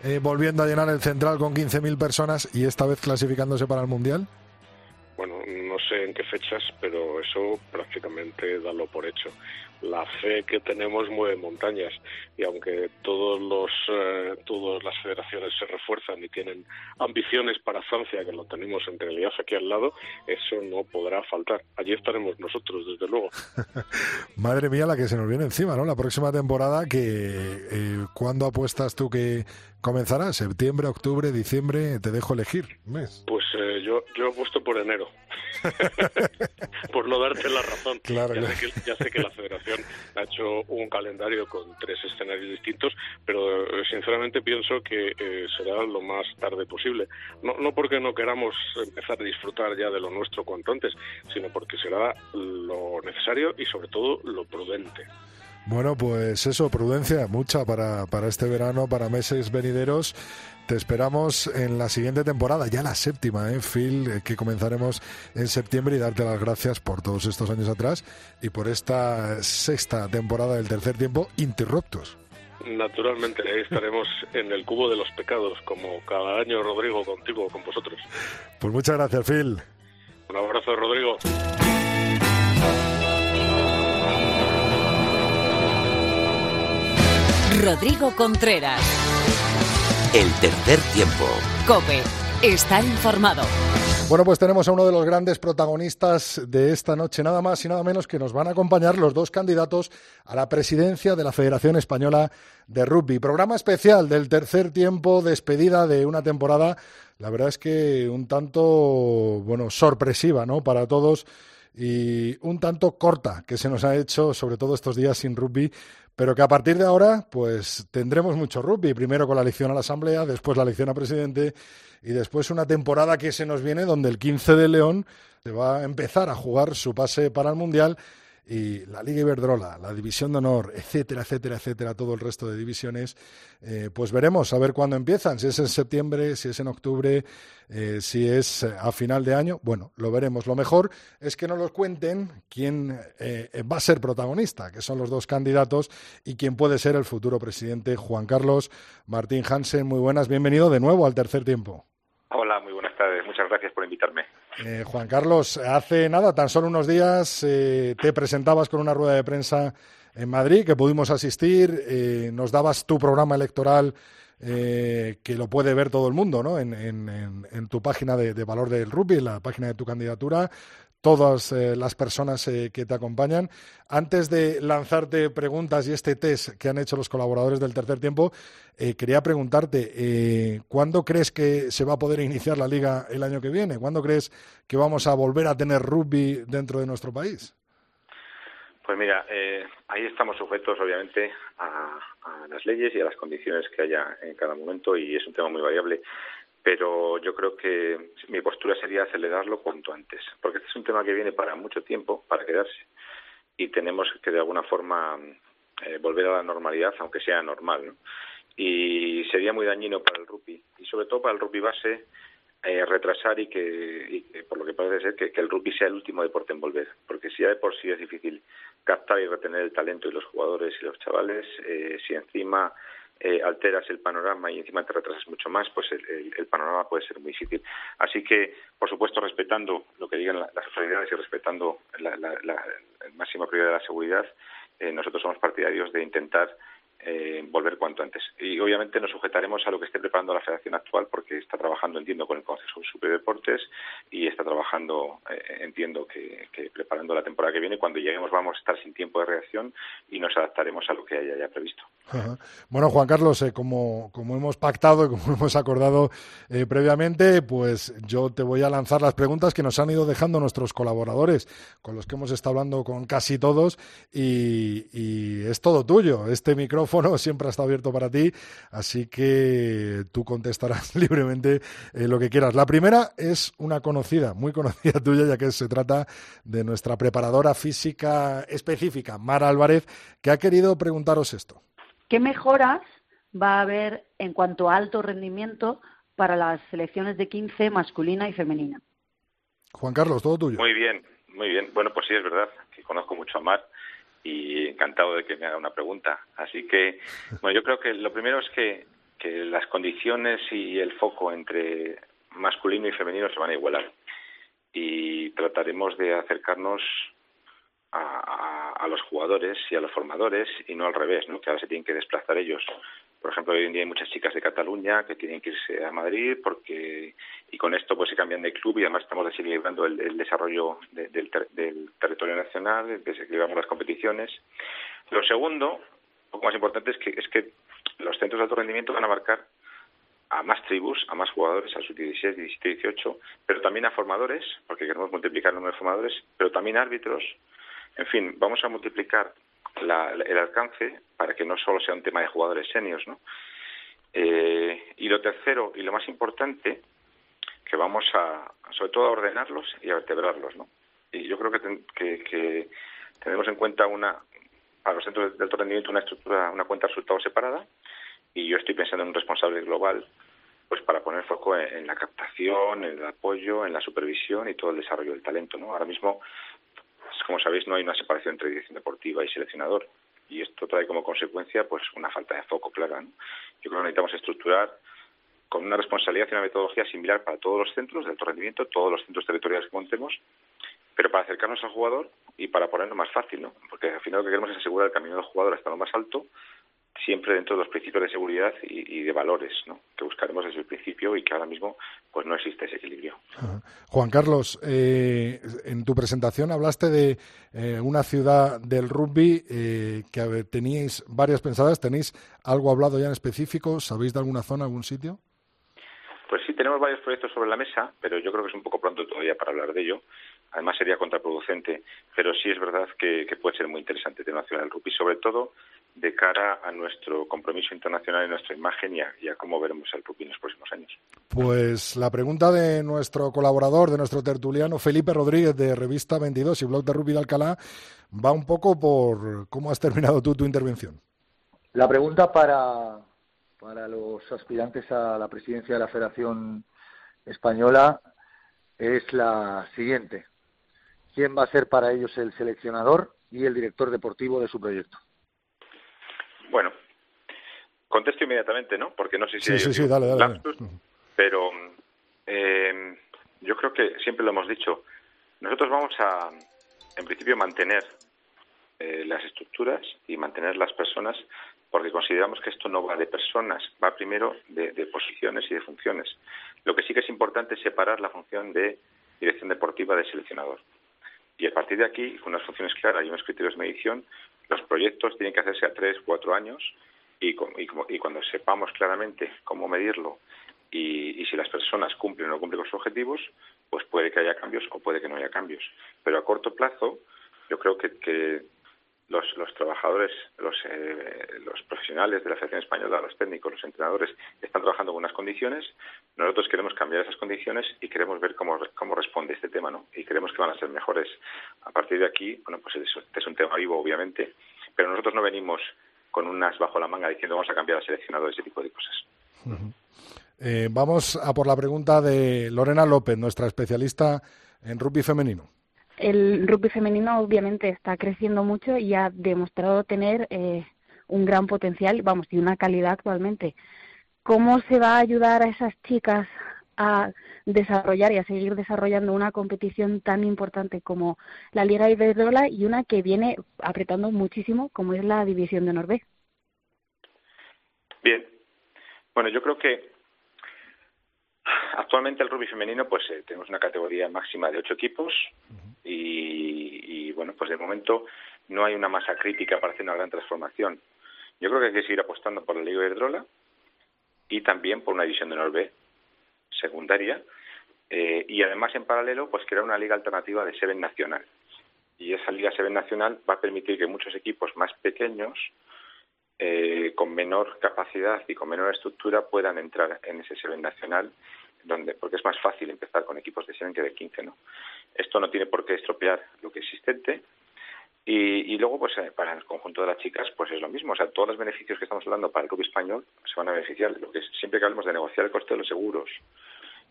eh, volviendo a llenar el central con 15.000 personas y esta vez clasificándose para el Mundial? Bueno, no sé en qué fechas, pero eso prácticamente dalo por hecho. La fe que tenemos mueve montañas y aunque todos los eh, todas las federaciones se refuerzan y tienen ambiciones para Francia, que lo tenemos en realidad aquí al lado, eso no podrá faltar. Allí estaremos nosotros, desde luego. Madre mía, la que se nos viene encima, ¿no? La próxima temporada, que eh, ¿cuándo apuestas tú que comenzará? ¿Septiembre, octubre, diciembre? Te dejo elegir. ¿Mes? Pues eh, yo, yo apuesto por enero. por no darte la razón. Claro, ya. Sé que, ya sé que la federación ha hecho un calendario con tres escenarios distintos, pero eh, sinceramente pienso que eh, será lo más tarde posible. No, no porque no queramos empezar a disfrutar ya de lo nuestro cuanto antes, sino porque será lo necesario y sobre todo lo prudente. Bueno, pues eso, prudencia, mucha para, para este verano, para meses venideros. Te esperamos en la siguiente temporada, ya la séptima, ¿eh, Phil? eh, Que comenzaremos en septiembre y darte las gracias por todos estos años atrás y por esta sexta temporada del tercer tiempo, Interruptos. Naturalmente, ahí estaremos en el cubo de los pecados, como cada año, Rodrigo, contigo, con vosotros. Pues muchas gracias, Phil. Un abrazo, Rodrigo. Rodrigo Contreras. El tercer tiempo. Cope. Estar informado. Bueno, pues tenemos a uno de los grandes protagonistas de esta noche, nada más y nada menos que nos van a acompañar los dos candidatos a la presidencia de la Federación Española de Rugby. Programa especial del tercer tiempo, despedida de una temporada, la verdad es que un tanto, bueno, sorpresiva, ¿no? Para todos y un tanto corta que se nos ha hecho, sobre todo estos días sin rugby, pero que a partir de ahora, pues tendremos mucho rugby. Primero con la elección a la Asamblea, después la elección a presidente y después una temporada que se nos viene donde el 15 de León se va a empezar a jugar su pase para el Mundial y la Liga Iberdrola, la División de Honor, etcétera, etcétera, etcétera, todo el resto de divisiones, eh, pues veremos a ver cuándo empiezan, si es en septiembre, si es en octubre, eh, si es eh, a final de año, bueno, lo veremos. Lo mejor es que nos lo cuenten quién eh, va a ser protagonista, que son los dos candidatos y quién puede ser el futuro presidente, Juan Carlos Martín Hansen. Muy buenas, bienvenido de nuevo al tercer tiempo. Hola, muy buenas tardes. Muchas gracias por invitarme. Eh, Juan Carlos, hace nada, tan solo unos días, eh, te presentabas con una rueda de prensa en Madrid que pudimos asistir, eh, nos dabas tu programa electoral que lo puede ver todo el mundo ¿no? en, en- en- en tu página de, de valor del rugby, en la página de tu candidatura, todas eh, las personas eh, que te acompañan. Antes de lanzarte preguntas y este test que han hecho los colaboradores del tercer tiempo, eh, quería preguntarte, ¿cuándo crees que se va a poder iniciar la liga el año que viene? ¿Cuándo crees que vamos a volver a tener rugby dentro de nuestro país? Pues mira, ahí estamos sujetos obviamente a las leyes y a las condiciones que haya en cada momento y es un tema muy variable pero yo creo que mi postura sería acelerarlo cuanto antes, porque este es un tema que viene para mucho tiempo, para quedarse, y tenemos que de alguna forma eh, volver a la normalidad, aunque sea normal, ¿no? Y sería muy dañino para el rugby, y sobre todo para el rugby base, eh, retrasar y que, por lo que parece ser, que, el rugby sea el último deporte en volver, porque si ya de por sí es difícil captar y retener el talento de los jugadores y los chavales, eh, si encima eh, alteras el panorama y encima te retrasas mucho más, pues el, panorama puede ser muy difícil. Así que, por supuesto, respetando lo que digan las autoridades y respetando la, el máximo prioridad de la seguridad, eh, nosotros somos partidarios de intentar eh, volver cuanto antes. Y obviamente nos sujetaremos a lo que esté preparando la federación actual porque está trabajando, entiendo, con el Consejo de Deportes y está trabajando, eh, entiendo, que, preparando la temporada que viene. Cuando lleguemos vamos a estar sin tiempo de reacción y nos adaptaremos a lo que haya ya previsto. Bueno, Juan Carlos, eh, como, como hemos pactado y como hemos acordado previamente, pues yo te voy a lanzar las preguntas que nos han ido dejando nuestros colaboradores, con los que hemos estado hablando con casi todos, y, y es todo tuyo. Este micrófono siempre ha estado abierto para ti, así que tú contestarás libremente eh, lo que quieras. La primera es una conocida, muy conocida tuya, ya que se trata de nuestra preparadora física específica, Mara Álvarez, que ha querido preguntaros esto. ¿Qué mejoras va a haber en cuanto a alto rendimiento para las selecciones de 15 masculina y femenina? Juan Carlos, todo tuyo. Muy bien, muy bien. Bueno, pues sí, es verdad que conozco mucho a Mar y encantado de que me haga una pregunta. Así que, bueno, yo creo que lo primero es que, que las condiciones y el foco entre masculino y femenino se van a igualar y trataremos de acercarnos a, a, los jugadores y a los formadores y no al revés, ¿no? que ahora se tienen que desplazar ellos por ejemplo, hoy en día hay muchas chicas de Cataluña que tienen que irse a Madrid porque y con esto pues se cambian de club y además estamos desequilibrando el, desarrollo del, territorio nacional, desequilibramos las competiciones. Lo segundo, un poco más importante, es que, es que los centros de alto rendimiento van a marcar a más tribus, a más jugadores, a sus 16, 17, 18, pero también a formadores, porque queremos multiplicar el número de formadores, pero también árbitros. En fin, vamos a multiplicar el alcance para que no solo sea un tema de jugadores seniors, ¿no? Eh, y lo tercero y lo más importante, que vamos a, sobre todo a ordenarlos y a vertebrarlos, ¿no? Y yo creo que, que, tenemos en cuenta una, para los centros de alto rendimiento, una estructura, una cuenta de resultados separada, y yo estoy pensando en un responsable global, pues para poner foco en, en la captación, en el apoyo, en la supervisión y todo el desarrollo del talento, ¿no? Ahora mismo como sabéis, no hay una separación entre dirección deportiva y seleccionador. Y esto trae como consecuencia pues una falta de foco clara. Yo creo que necesitamos estructurar con una responsabilidad y una metodología similar para todos los centros de alto rendimiento, todos los centros territoriales que montemos, pero para acercarnos al jugador y para ponerlo más fácil, ¿no? Porque al final lo que queremos es asegurar el camino del jugador hasta lo más alto siempre dentro de los principios de seguridad y, de valores ¿no? que buscaremos desde el principio y que ahora mismo pues no existe ese equilibrio. Juan Carlos, eh, en tu presentación hablaste de eh, una ciudad del rugby eh, que teníais varias pensadas. ¿Tenéis algo hablado ya en específico? ¿Sabéis de alguna zona, algún sitio? Pues sí, tenemos varios proyectos sobre la mesa, pero yo creo que es un poco pronto todavía para hablar de ello. Además sería contraproducente, pero sí es verdad que, puede ser muy interesante tener una ciudad del rugby, sobre todo de cara a nuestro compromiso internacional y nuestra imagen y a, cómo veremos el rugby en los próximos años. Pues la pregunta de nuestro colaborador, de nuestro tertuliano, Felipe Rodríguez, de Revista 22 y Blog de Rugby de Alcalá, va un poco por cómo has terminado tú tu intervención. La pregunta para, para los aspirantes a la presidencia de la Federación Española es la siguiente. ¿Quién va a ser para ellos el seleccionador y el director deportivo de su proyecto? Bueno, contesto inmediatamente, ¿no? Porque no sé si... Sí, sí, sí, dale, dale. pero eh, yo creo que siempre lo hemos dicho. Nosotros vamos a, en principio, mantener eh, las estructuras y mantener las personas porque consideramos que esto no va de personas, va primero de, de, posiciones y de funciones. Lo que sí que es importante es separar la función de dirección deportiva de seleccionador. Y a partir de aquí, con unas funciones claras y unos criterios de medición, los proyectos tienen que hacerse a tres, cuatro años y, y y cuando sepamos claramente cómo medirlo y, y si las personas cumplen o no cumplen con sus objetivos, pues puede que haya cambios o puede que no haya cambios. Pero a corto plazo, yo creo que, que los, los trabajadores, los, eh, los profesionales de la Federación Española, los técnicos, los entrenadores, están trabajando con unas condiciones. Nosotros queremos cambiar esas condiciones y queremos ver cómo, cómo responde este tema, ¿no? Y creemos que van a ser mejores. A partir de aquí, bueno, pues es, este es un tema vivo, obviamente, pero nosotros no venimos con unas bajo la manga diciendo vamos a cambiar al seleccionador, ese tipo de cosas. Eh, vamos a por la pregunta de Lorena López, nuestra especialista en rugby femenino. El rugby femenino obviamente está creciendo mucho y ha demostrado tener eh, un gran potencial, vamos, y una calidad actualmente. ¿Cómo se va a ayudar a esas chicas a desarrollar y a seguir desarrollando una competición tan importante como la Liga Iberdrola y una que viene apretando muchísimo como es la División de Honor B? Bien. Bueno, yo creo que actualmente el rugby femenino, pues eh, tenemos una categoría máxima de ocho equipos y, y, bueno, pues de momento no hay una masa crítica para hacer una gran transformación. Yo creo que hay que seguir apostando por la Liga Iberdrola y también por una división de Honor B secundaria eh, y además en paralelo pues crear una liga alternativa de Seven Nacional. Y esa liga Seven Nacional va a permitir que muchos equipos más pequeños eh, con menor capacidad y con menor estructura puedan entrar en ese Seven Nacional donde porque es más fácil empezar con equipos de Seven que de 15, ¿no? Esto no tiene por qué estropear lo que es existente y, y luego, pues eh, para el conjunto de las chicas, pues es lo mismo. O sea, todos los beneficios que estamos hablando para el club español se van a beneficiar. Lo que es, siempre que hablamos de negociar el coste de los seguros,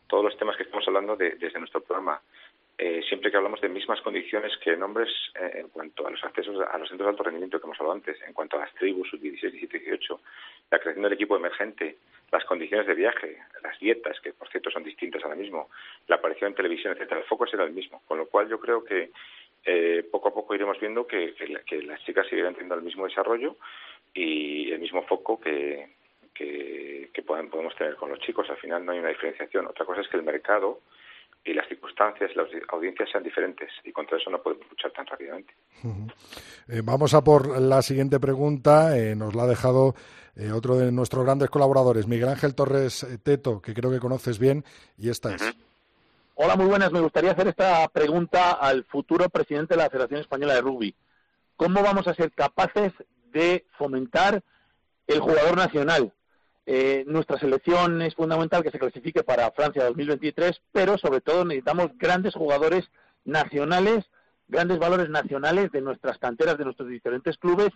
todos los temas que estamos hablando de- desde nuestro programa, eh, siempre que hablamos de mismas condiciones que en hombres eh, en cuanto a los accesos a los centros de alto rendimiento que hemos hablado antes, en cuanto a las tribus, sub 16, 17, 18, la creación del equipo emergente, las condiciones de viaje, las dietas, que por cierto son distintas ahora mismo, la aparición en televisión, etcétera, el foco será el mismo. Con lo cual yo creo que eh, poco a poco iremos viendo que, que que las chicas seguirán teniendo el mismo desarrollo y el mismo foco que, que, que podemos tener con los chicos. Al final no hay una diferenciación. Otra cosa es que el mercado y las circunstancias, las audiencias sean diferentes y contra eso no podemos luchar tan rápidamente. Eh, vamos a por la siguiente pregunta. eh, nos la ha dejado eh, otro de nuestros grandes colaboradores, Miguel Ángel Torres Teto, que creo que conoces bien, y esta es. Hola, muy buenas. Me gustaría hacer esta pregunta al futuro presidente de la Federación Española de Rugby. ¿Cómo vamos a ser capaces de fomentar el jugador nacional? Eh, nuestra selección es fundamental que se clasifique para Francia 2023, pero sobre todo necesitamos grandes jugadores nacionales, grandes valores nacionales de nuestras canteras, de nuestros diferentes clubes,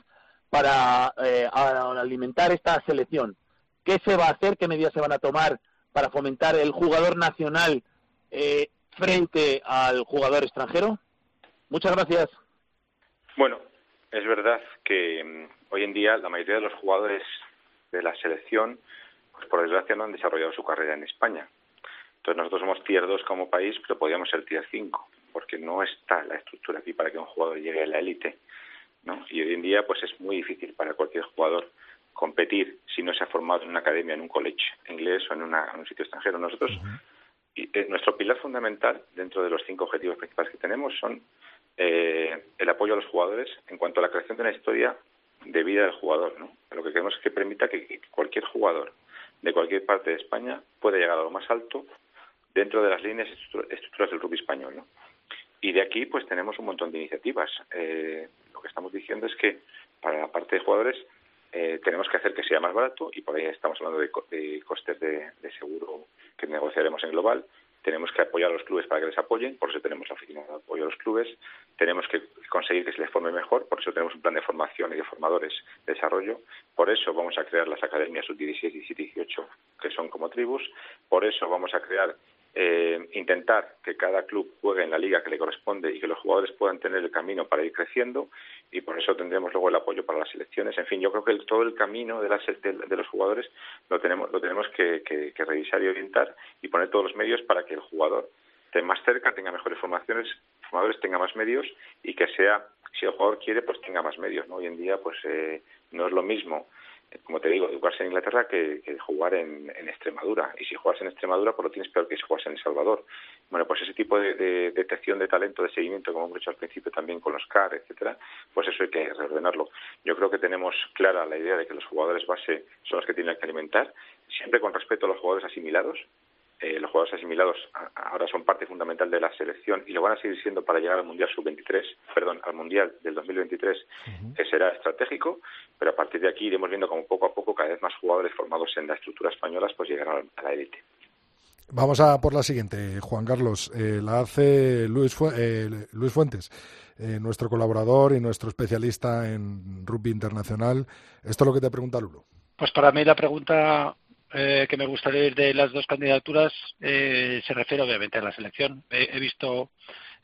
para eh, alimentar esta selección. ¿Qué se va a hacer? ¿Qué medidas se van a tomar para fomentar el jugador nacional eh, frente al jugador extranjero? Muchas gracias. Bueno, es verdad que mm, hoy en día la mayoría de los jugadores de la selección, pues por desgracia no han desarrollado su carrera en España. Entonces nosotros somos tier 2 como país, pero podríamos ser tier 5, porque no está la estructura aquí para que un jugador llegue a la élite. ¿no? Y hoy en día pues es muy difícil para cualquier jugador competir si no se ha formado en una academia, en un college inglés o en, una- en un sitio extranjero. Nosotros, y, eh, nuestro pilar fundamental dentro de los cinco objetivos principales que tenemos son eh, el apoyo a los jugadores en cuanto a la creación de una historia de vida del jugador. ¿no? Lo que queremos es que permita que cualquier jugador de cualquier parte de España pueda llegar a lo más alto dentro de las líneas estructuras del rugby español. ¿no? Y de aquí pues tenemos un montón de iniciativas. Eh, lo que estamos diciendo es que para la parte de jugadores eh, tenemos que hacer que sea más barato y por ahí estamos hablando de, de costes de seguro que negociaremos en global. Tenemos que apoyar a los clubes para que les apoyen, por eso tenemos la oficina de apoyo a los clubes. Tenemos que conseguir que se les forme mejor, por eso tenemos un plan de formación y de formadores de desarrollo. Por eso vamos a crear las academias sub-16, 17 y 18, que son como tribus. Por eso vamos a crear eh, intentar que cada club juegue en la liga que le corresponde y que los jugadores puedan tener el camino para ir creciendo y por eso tendremos luego el apoyo para las selecciones. En fin, yo creo que el- todo el camino de, las- de- los jugadores lo tenemos, lo tenemos que, que- revisar y orientar y poner todos los medios para que el jugador esté más cerca, tenga mejores formaciones, formadores tenga más medios y que sea, si el jugador quiere, pues tenga más medios. ¿no? Hoy en día, pues eh, no es lo mismo como te digo, educarse en Inglaterra que, jugar en, Extremadura. Y si juegas en Extremadura, pues lo tienes peor que si juegas en El Salvador. Bueno, pues ese tipo de, de detección de talento, de seguimiento, como hemos hecho al principio también con los CAR, etcétera, pues eso hay que reordenarlo. Yo creo que tenemos clara la idea de que los jugadores base son los que tienen que alimentar, siempre con respeto a los jugadores asimilados, eh, los jugadores asimilados ahora son parte fundamental de la selección y lo van a seguir siendo para llegar al Mundial Sub-23, perdón, al Mundial del 2023, que será estratégico, pero a partir de aquí iremos viendo como poco a poco cada vez más jugadores formados en la estructura española pues llegarán a la élite. Vamos a por la siguiente, Juan Carlos. Eh, la hace Luis, eh, Luis Fuentes, nuestro colaborador y nuestro especialista en rugby internacional. Esto es lo que te pregunta Lulo. Pues para mí la pregunta eh, que me gustaría ir de las dos candidaturas eh, se refiere obviamente a la selección. He, visto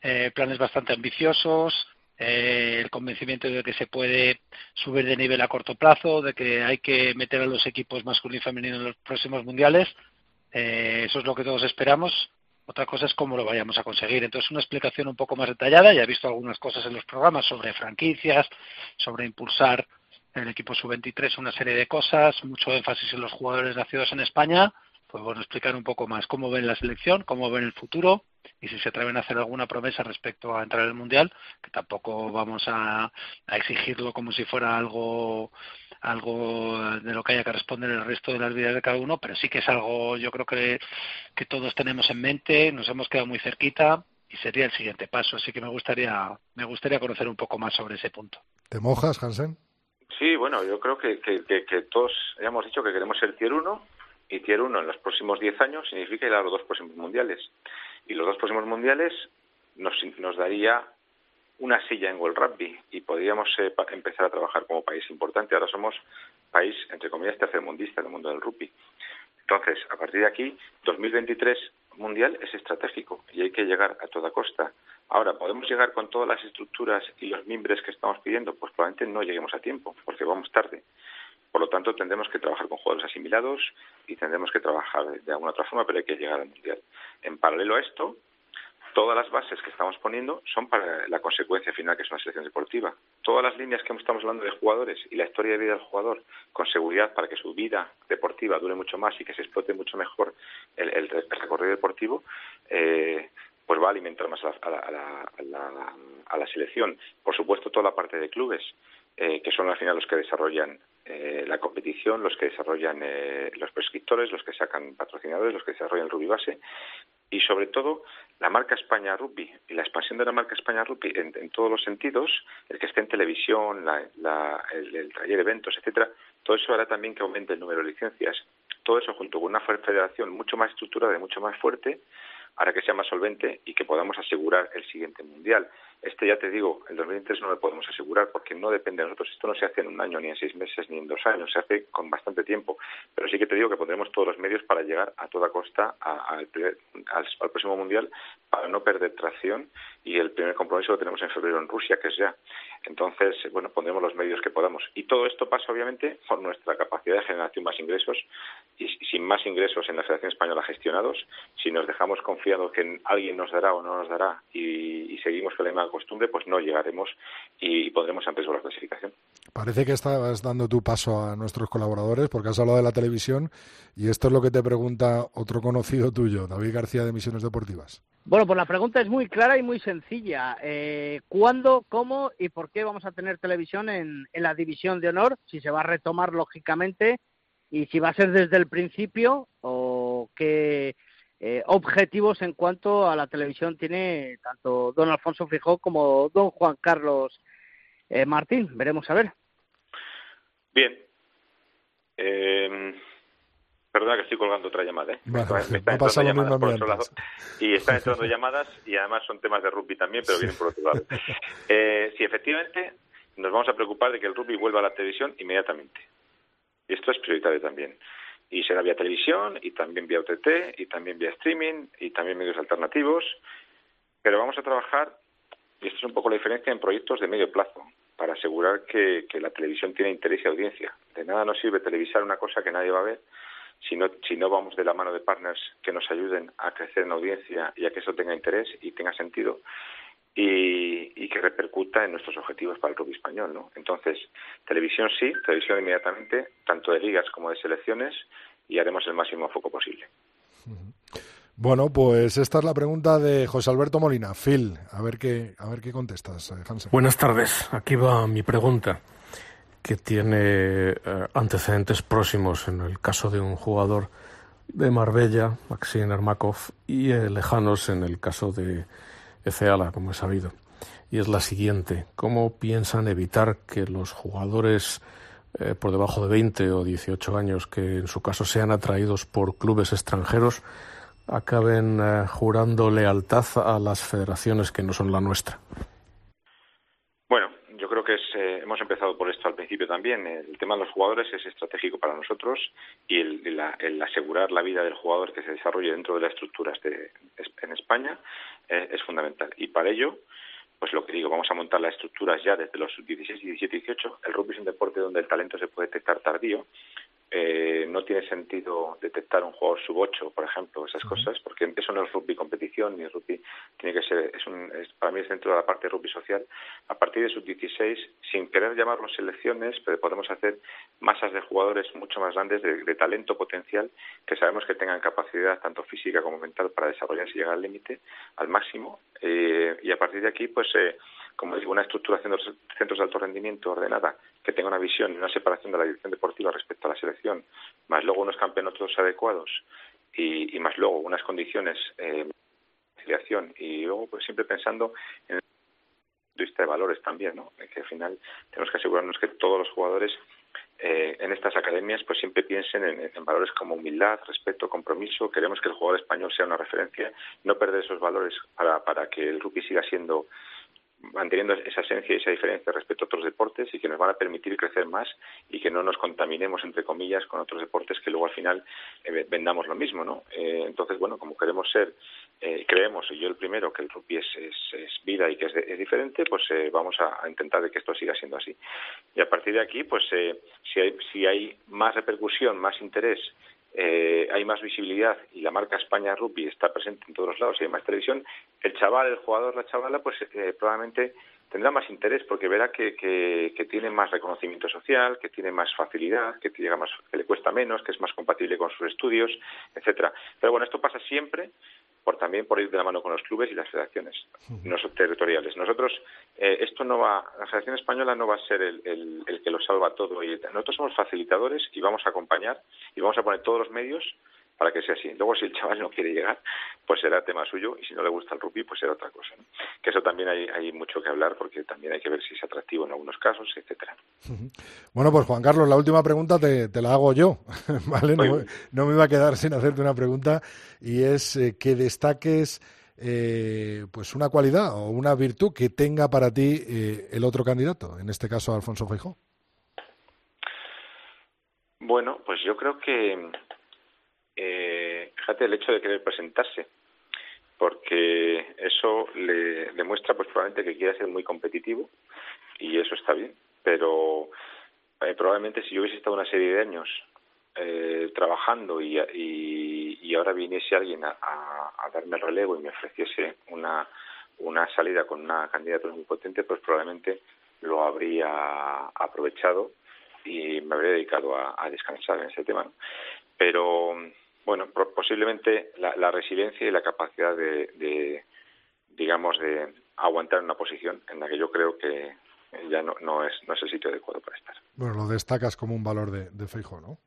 eh, planes bastante ambiciosos, el convencimiento de que se puede subir de nivel a corto plazo, de que hay que meter a los equipos masculino y femenino en los próximos mundiales. eso es lo que todos esperamos. Otra cosa es cómo lo vayamos a conseguir. Entonces, una explicación un poco más detallada. Ya he visto algunas cosas en los programas sobre franquicias, sobre impulsar en el equipo sub-23 una serie de cosas, mucho énfasis en los jugadores nacidos en España, pues bueno, explicar un poco más cómo ven la selección, cómo ven el futuro y si se atreven a hacer alguna promesa respecto a entrar en el Mundial, que tampoco vamos a, exigirlo como si fuera algo algo de lo que haya que responder el resto de las vidas de cada uno, pero sí que es algo yo creo que, que todos tenemos en mente, nos hemos quedado muy cerquita y sería el siguiente paso, así que me gustaría me gustaría conocer un poco más sobre ese punto. ¿Te mojas, Hansen? Sí, bueno, yo creo que, que, que, todos hemos dicho que queremos ser tier 1 y tier 1 en los próximos 10 años significa ir a los dos próximos mundiales. Y los dos próximos mundiales nos, nos daría una silla en World Rugby y podríamos eh, empezar a trabajar como país importante. Ahora somos país, entre comillas, tercermundista en el mundo del rugby. Entonces, a partir de aquí, 2023 mundial es estratégico y hay que llegar a toda costa. Ahora, ¿podemos llegar con todas las estructuras y los mimbres que estamos pidiendo? Pues probablemente no lleguemos a tiempo, porque vamos tarde. Por lo tanto, tendremos que trabajar con jugadores asimilados y tendremos que trabajar de alguna otra forma, pero hay que llegar al Mundial. En paralelo a esto, todas las bases que estamos poniendo son para la consecuencia final que es una selección deportiva. Todas las líneas que estamos hablando de jugadores y la historia de vida del jugador con seguridad para que su vida deportiva dure mucho más y que se explote mucho mejor el, recorrido deportivo, eh, pues va a alimentar más a la, selección. Por supuesto, toda la parte de clubes, eh, que son al final los que desarrollan eh, la competición, los que desarrollan los prescriptores, los que sacan patrocinadores, los que desarrollan el rugby base, y sobre todo la marca España Rugby y la expansión de la marca España Rugby en, todos los sentidos, el que esté en televisión, el, el, taller eventos, etcétera, todo eso hará también que aumente el número de licencias. Todo eso junto con una federación mucho más estructurada y mucho más fuerte hará que sea más solvente y que podamos asegurar el siguiente mundial. Este ya te digo, el 2023 no lo podemos asegurar porque no depende de nosotros. Esto no se hace en un año, ni en seis meses, ni en dos años. Se hace con bastante tiempo. Pero sí que te digo que pondremos todos los medios para llegar a toda costa al, al, próximo mundial para no perder tracción. Y el primer compromiso lo tenemos en febrero en Rusia, que es ya. Entonces, bueno, pondremos los medios que podamos. Y todo esto pasa, obviamente, por nuestra capacidad de generación más ingresos y sin más ingresos en la Federación Española gestionados, si nos dejamos confiados que alguien nos dará o no nos dará y, seguimos con la costumbre, pues no llegaremos y, pondremos en riesgo la clasificación. Parece que estás dando tu paso a nuestros colaboradores porque has hablado de la televisión y esto es lo que te pregunta otro conocido tuyo, David García de Misiones Deportivas. Bueno, pues la pregunta es muy clara y muy sencilla. Eh, ¿Cuándo, cómo y por qué vamos a tener televisión en, en la división de honor? Si se va a retomar, lógicamente, y si va a ser desde el principio o qué eh, objetivos en cuanto a la televisión tiene tanto don Alfonso Fijó como don Juan Carlos eh, Martín. Veremos a ver. Bien. Eh, perdona que estoy colgando otra llamada. ¿eh? me, están entrando llamadas por otro lado. Y están entrando llamadas y además son temas de rugby también, pero vienen por otro lado. Eh, sí, efectivamente, nos vamos a preocupar de que el rugby vuelva a la televisión inmediatamente. Y esto es prioritario también. Y será vía televisión, y también vía OTT, y también vía streaming, y también medios alternativos. Pero vamos a trabajar, y esto es un poco la diferencia, en proyectos de medio plazo, para asegurar que, la televisión tiene interés y audiencia. De nada nos sirve televisar una cosa que nadie va a ver si no, si no vamos de la mano de partners que nos ayuden a crecer en audiencia y a que eso tenga interés y tenga sentido y, que repercuta en nuestros objetivos para el rugby español. ¿no? Entonces, televisión sí, televisión inmediatamente, tanto de ligas como de selecciones, y haremos el máximo foco posible. Bueno, pues esta es la pregunta de José Alberto Molina. Phil, a ver qué, a ver qué contestas, eh, Hansen. Buenas tardes. Aquí va mi pregunta, que tiene eh, antecedentes próximos en el caso de un jugador de Marbella, Maxim Ermakov, y eh, lejanos en el caso de Eceala, como he sabido. Y es la siguiente. ¿Cómo piensan evitar que los jugadores eh, por debajo de 20 o 18 años, que en su caso sean atraídos por clubes extranjeros, acaben eh, jurando lealtad a las federaciones que no son la nuestra? Bueno, yo creo que es, eh, hemos empezado por esto al principio también. El tema de los jugadores es estratégico para nosotros y el, asegurar la vida del jugador que se desarrolle dentro de las estructuras de, en España eh, es fundamental. Y para ello, pues lo que digo, vamos a montar las estructuras ya desde los 16, 17 y 18. El rugby es un deporte donde el talento se puede detectar tardío. Eh, no tiene sentido detectar un jugador sub 8, por ejemplo, esas cosas, porque eso no es rugby competición, ni rugby tiene que ser, es un, es- para mí es dentro de la parte de rugby social. A partir de sub 16, sin querer llamarlos selecciones, pero podemos hacer masas de jugadores mucho más grandes de, de talento potencial que sabemos que tengan capacidad tanto física como mental para desarrollarse y llegar al límite, al máximo. Eh, y a partir de aquí, pues, eh, como digo, una estructuración de centros de alto rendimiento ordenada, que tenga una visión y una separación de la dirección deportiva respecto a la selección, más luego unos campeonatos adecuados y, y más luego unas condiciones eh, de conciliación y luego pues siempre pensando en el vista de valores también, ¿no? Que al final tenemos que asegurarnos que todos los jugadores eh, en estas academias pues siempre piensen en, en valores como humildad, respeto, compromiso. Queremos que el jugador español sea una referencia, no perder esos valores para, para que el rugby siga siendo manteniendo esa esencia y esa diferencia respecto a otros deportes y que nos van a permitir crecer más y que no nos contaminemos entre comillas con otros deportes que luego al final eh, vendamos lo mismo, ¿no? Eh, entonces, bueno, como queremos ser, eh, creemos, y yo el primero, que el rugby es, es, es vida y que es, es diferente, pues eh, vamos a, a intentar de que esto siga siendo así. Y a partir de aquí, pues eh, si, hay, si hay más repercusión, más interés eh, hay más visibilidad y la marca España Rugby está presente en todos los lados y hay más televisión, el chaval, el jugador, la chavala, pues eh, probablemente tendrá más interés porque verá que, que, que tiene más reconocimiento social, que tiene más facilidad, que, llega más, que le cuesta menos, que es más compatible con sus estudios, etcétera. Pero bueno, esto pasa siempre por también por ir de la mano con los clubes y las federaciones no son territoriales. Nosotros, eh, esto no va, la Federación Española no va a ser el, el, el que lo salva todo. Y nosotros somos facilitadores y vamos a acompañar y vamos a poner todos los medios para que sea así. Luego, si el chaval no quiere llegar, pues será tema suyo y si no le gusta el rugby, pues será otra cosa. ¿no? Que eso también hay, hay mucho que hablar porque también hay que ver si es atractivo en algunos casos, etcétera. Bueno, pues Juan Carlos, la última pregunta te, te la hago yo, ¿vale? No, me- no me iba a quedar sin hacerte una pregunta y es eh, que destaques eh, pues una cualidad o una virtud que tenga para ti eh, el otro candidato, en este caso Alfonso Feijó. Bueno, pues yo creo que, eh, fíjate, el hecho de querer presentarse, porque eso le demuestra pues probablemente que quiera ser muy competitivo y eso está bien, pero eh, probablemente si yo hubiese estado una serie de años eh, trabajando y, y, y ahora viniese alguien a, darme el relevo y me ofreciese una, una salida con una candidatura muy potente, pues probablemente lo habría aprovechado y me habría dedicado a, descansar en ese tema. Pero bueno, posiblemente la, la resiliencia y la capacidad de, de, digamos, de aguantar una posición en la que yo creo que ya no, es, no es el sitio adecuado para estar. Bueno, lo destacas como un valor de, de Feijó, ¿no?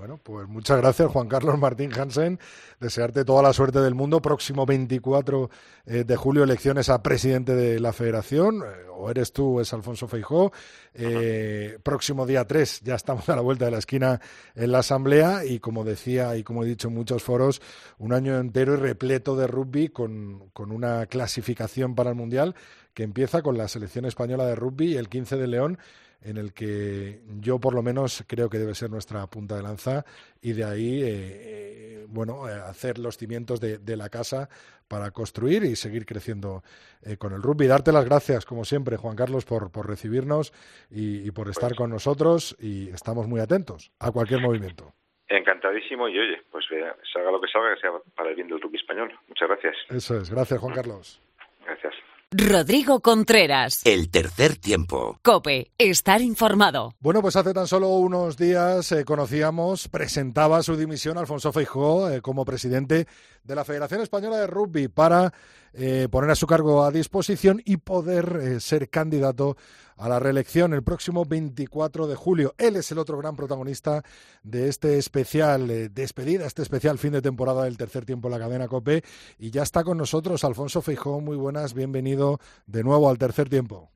Bueno, pues muchas gracias, Juan Carlos Martín Hansen. Desearte toda la suerte del mundo. Próximo 24 eh, de julio, elecciones a presidente de la federación. Eh, o eres tú, o es Alfonso Feijó. Eh, próximo día 3, ya estamos a la vuelta de la esquina en la asamblea. Y como decía y como he dicho en muchos foros, un año entero y repleto de rugby con, con una clasificación para el mundial que empieza con la selección española de rugby el 15 de León en el que yo por lo menos creo que debe ser nuestra punta de lanza y de ahí, eh, eh, bueno, eh, hacer los cimientos de, de, la casa para construir y seguir creciendo eh, con el rugby. Darte las gracias, como siempre, Juan Carlos, por, por recibirnos y, y por estar con nosotros y estamos muy atentos a cualquier movimiento. Encantadísimo y oye, pues vea, salga lo que salga, que sea para el bien del rugby español. Muchas gracias. Eso es, gracias Juan Carlos. Gracias. Rodrigo Contreras. El tercer tiempo. Cope, estar informado. Bueno, pues hace tan solo unos días eh, conocíamos, presentaba su dimisión Alfonso Feijó eh, como presidente de la Federación Española de Rugby para eh, poner a su cargo a disposición y poder eh, ser candidato a la reelección el próximo 24 de julio. Él es el otro gran protagonista de este especial eh, despedida, este especial fin de temporada del tercer tiempo en la cadena COPE. Y ya está con nosotros Alfonso Feijó. Muy buenas, bienvenido de nuevo al tercer tiempo.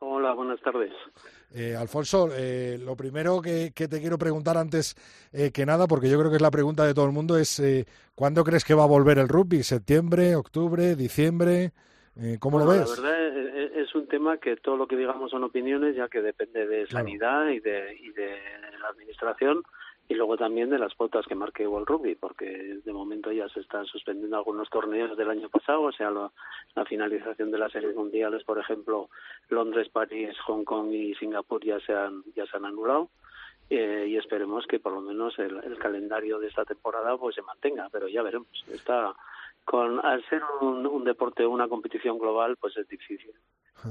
Hola, buenas tardes. Eh, Alfonso, eh, lo primero que, que, te quiero preguntar antes eh, que nada, porque yo creo que es la pregunta de todo el mundo, es eh, ¿cuándo crees que va a volver el rugby? ¿Septiembre, octubre, diciembre? Eh, ¿Cómo bueno, lo ves? La verdad es, es, un tema que todo lo que digamos son opiniones, ya que depende de Claro. sanidad y de, y de la administración y luego también de las cuotas que marque World Rugby, porque de momento ya se están suspendiendo algunos torneos del año pasado, o sea, la finalización de las series mundiales, por ejemplo, Londres, París, Hong Kong y Singapur ya se han, ya se han anulado. eh, y esperemos que por lo menos el, el calendario de esta temporada pues se mantenga, pero ya veremos. Está con al ser un, un deporte una competición global pues es difícil,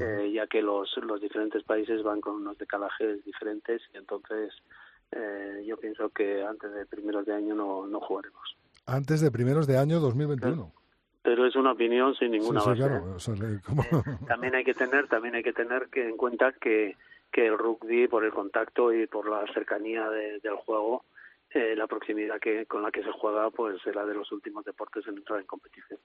eh, ya que los los diferentes países van con unos decalajes diferentes y entonces eh, yo pienso que antes de primeros de año no, no jugaremos. Antes de primeros de año 2021. Pero es una opinión sin ninguna sí, sí, base. ¿eh? claro. o sea, le- ¿cómo? también hay que tener también hay que tener que en cuenta que que el rugby por el contacto y por la cercanía de- del juego eh, la proximidad que con la que se juega pues será de los últimos deportes en entrar en competición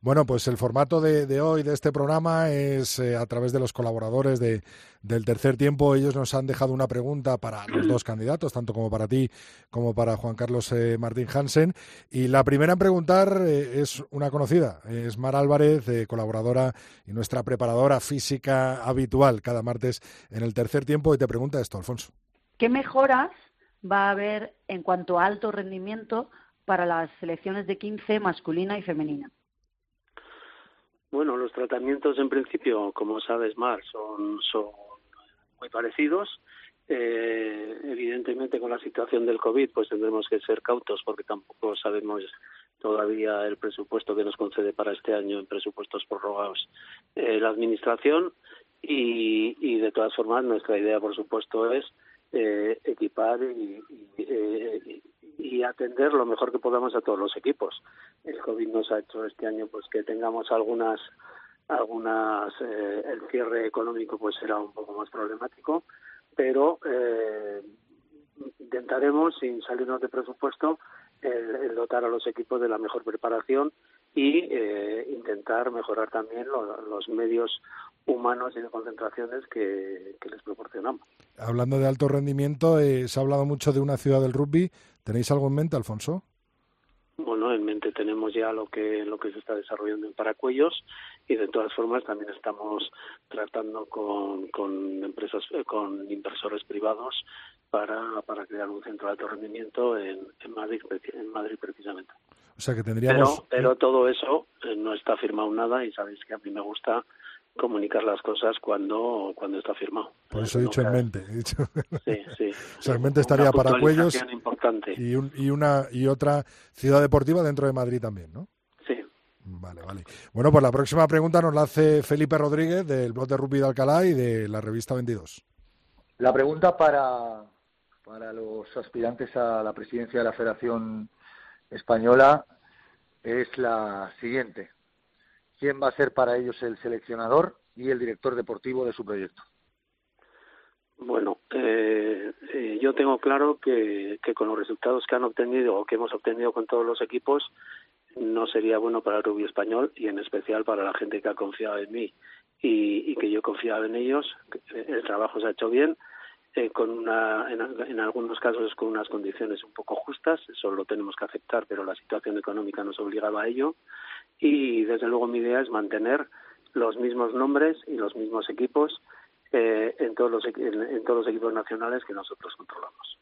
Bueno, pues el formato de, de hoy, de este programa, es eh, a través de los colaboradores de, del tercer tiempo. Ellos nos han dejado una pregunta para los dos candidatos, tanto como para ti como para Juan Carlos eh, Martín Hansen. Y la primera en preguntar eh, es una conocida, es Mar Álvarez, eh, colaboradora y nuestra preparadora física habitual cada martes en el tercer tiempo. Y te pregunta esto, Alfonso. ¿Qué mejoras va a haber en cuanto a alto rendimiento para las selecciones de 15 masculina y femenina? bueno los tratamientos en principio como sabes Mar son son muy parecidos eh, evidentemente con la situación del covid pues tendremos que ser cautos porque tampoco sabemos todavía el presupuesto que nos concede para este año en presupuestos prorrogados eh, la administración y, y de todas formas nuestra idea por supuesto es eh, equipar y, eh, y atender lo mejor que podamos a todos los equipos. El COVID nos ha hecho este año pues que tengamos algunas algunas eh, el cierre económico pues será un poco más problemático, pero eh, intentaremos sin salirnos de presupuesto el dotar a los equipos de la mejor preparación y eh, intentar mejorar también lo- los medios humanos y de concentraciones que, que les proporcionamos. Hablando de alto rendimiento, eh, se ha hablado mucho de una ciudad del rugby. ¿Tenéis algo en mente, Alfonso? Bueno, en mente tenemos ya lo que lo que se está desarrollando en Paracuellos y de todas formas también estamos tratando con, con empresas eh, con inversores privados para, para crear un centro de alto rendimiento en, en Madrid en Madrid precisamente. O sea que tendríamos. Pero pero todo eso eh, no está firmado nada y sabéis que a mí me gusta comunicar las cosas cuando cuando está firmado. Por eso he dicho en mente. he dicho- Sí, sí. O sea, en mente estaría puntualización importante. y, un- y una y otra ciudad deportiva dentro de Madrid también, ¿no? Sí. Vale, vale. Bueno, pues la próxima pregunta nos la hace Felipe Rodríguez del blog de Rugby de Alcalá y de la revista 22. La pregunta para, para los aspirantes a la presidencia de la Federación Española es la siguiente. ¿Quién va a ser para ellos el seleccionador y el director deportivo de su proyecto? Bueno, eh, eh, yo tengo claro que, con los resultados que han obtenido o que hemos obtenido con todos los equipos no sería bueno para el rugby español y en especial para la gente que ha confiado en mí y, y que yo he confiado en ellos. El trabajo se ha hecho bien, eh, con una, en, en algunos casos con unas condiciones un poco justas, eso lo tenemos que aceptar, pero la situación económica nos obligaba a ello. Y desde luego mi idea es mantener los mismos nombres y los mismos equipos eh, en, todos los, en, todos los equipos nacionales que nosotros controlamos.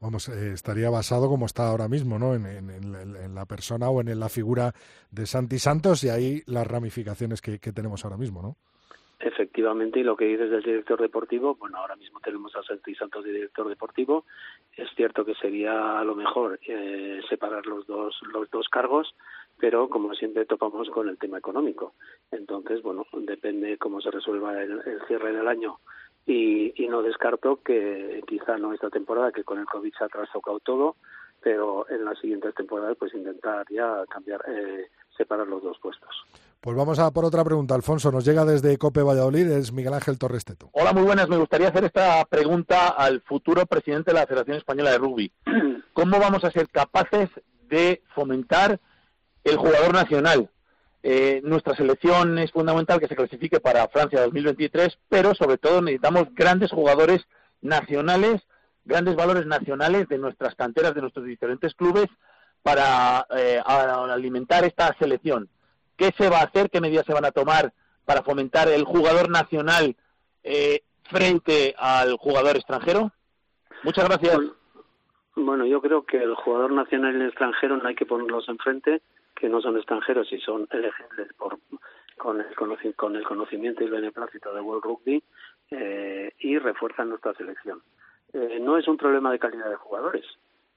Vamos, eh, estaría basado como está ahora mismo, ¿no? En, en- en la- en la persona o en la figura de Santi Santos y ahí las ramificaciones que, que tenemos ahora mismo, ¿no? Efectivamente, y lo que dices del director deportivo, bueno, ahora mismo tenemos a Santi Santos de director deportivo. Es cierto que sería a lo mejor eh, separar los dos los dos cargos, pero como siempre topamos con el tema económico. Entonces, bueno, depende cómo se resuelva el, cierre del año. Y, y no descarto que quizá no esta temporada, que con el COVID se ha trastocado todo, pero en las siguientes temporadas pues intentar ya cambiar, eh, separar los dos puestos. Pues vamos a por otra pregunta. Alfonso, nos llega desde Cope Valladolid, es Miguel Ángel Torres Teto. Hola, muy buenas. Me gustaría hacer esta pregunta al futuro presidente de la Federación Española de Rugby. ¿Cómo vamos a ser capaces de fomentar el jugador nacional? Eh, nuestra selección es fundamental que se clasifique para Francia 2023, pero sobre todo necesitamos grandes jugadores nacionales, grandes valores nacionales de nuestras canteras, de nuestros diferentes clubes, para eh, alimentar esta selección. ¿Qué se va a hacer? ¿Qué medidas se van a tomar para fomentar el jugador nacional eh, frente al jugador extranjero? Muchas gracias. Bueno, yo creo que el jugador nacional y el extranjero no hay que ponerlos enfrente, que no son extranjeros y son elegibles por con el, con el conocimiento y el beneplácito de World Rugby eh, y refuerzan nuestra selección. Eh, no es un problema de calidad de jugadores,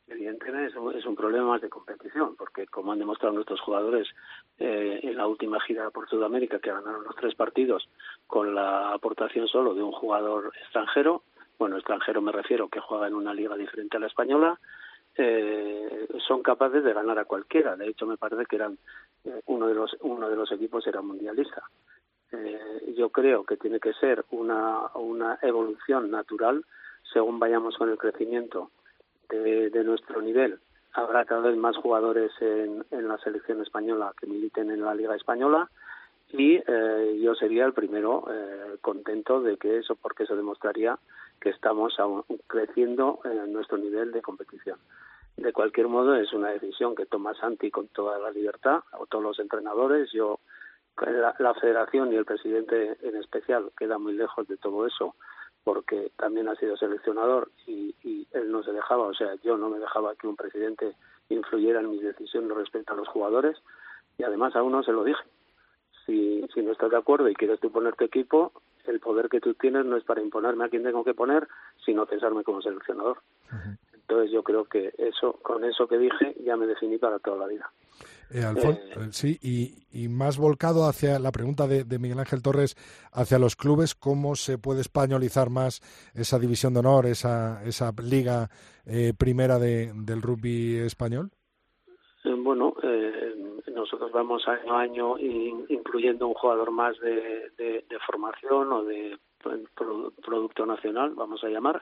evidentemente es un, es un problema más de competición, porque como han demostrado nuestros jugadores eh, en la última gira por Sudamérica, que ganaron los tres partidos con la aportación solo de un jugador extranjero, bueno, extranjero me refiero que juega en una liga diferente a la española, eh, son capaces de ganar a cualquiera. De hecho, me parece que eran eh, uno de los uno de los equipos era mundialista. Eh, yo creo que tiene que ser una una evolución natural según vayamos con el crecimiento de, de nuestro nivel. Habrá cada vez más jugadores en, la selección española que militen en la liga española y eh, yo sería el primero eh, contento de que eso, porque eso demostraría que estamos aún creciendo en nuestro nivel de competición. De cualquier modo, es una decisión que toma Santi con toda la libertad, o todos los entrenadores. Yo, la, la federación y el presidente en especial queda muy lejos de todo eso, porque también ha sido seleccionador y, y él no se dejaba, o sea, yo no me dejaba que un presidente influyera en mis decisiones respecto a los jugadores, y además a uno se lo dije si, si no estás de acuerdo y quieres tú poner tu equipo, el poder que tú tienes no es para imponerme a quién tengo que poner, sino cesarme como seleccionador. Entonces yo creo que eso, con eso que dije, ya me definí para toda la vida. Eh, Alfon- eh, sí, y, y más volcado hacia la pregunta de, de Miguel Ángel Torres, hacia los clubes, ¿cómo se puede españolizar más esa división de honor, esa, esa liga eh, primera de, del rugby español? Eh, Bueno, eh, nosotros vamos año a año in- incluyendo un jugador más de formación o de pro- producto nacional, vamos a llamar,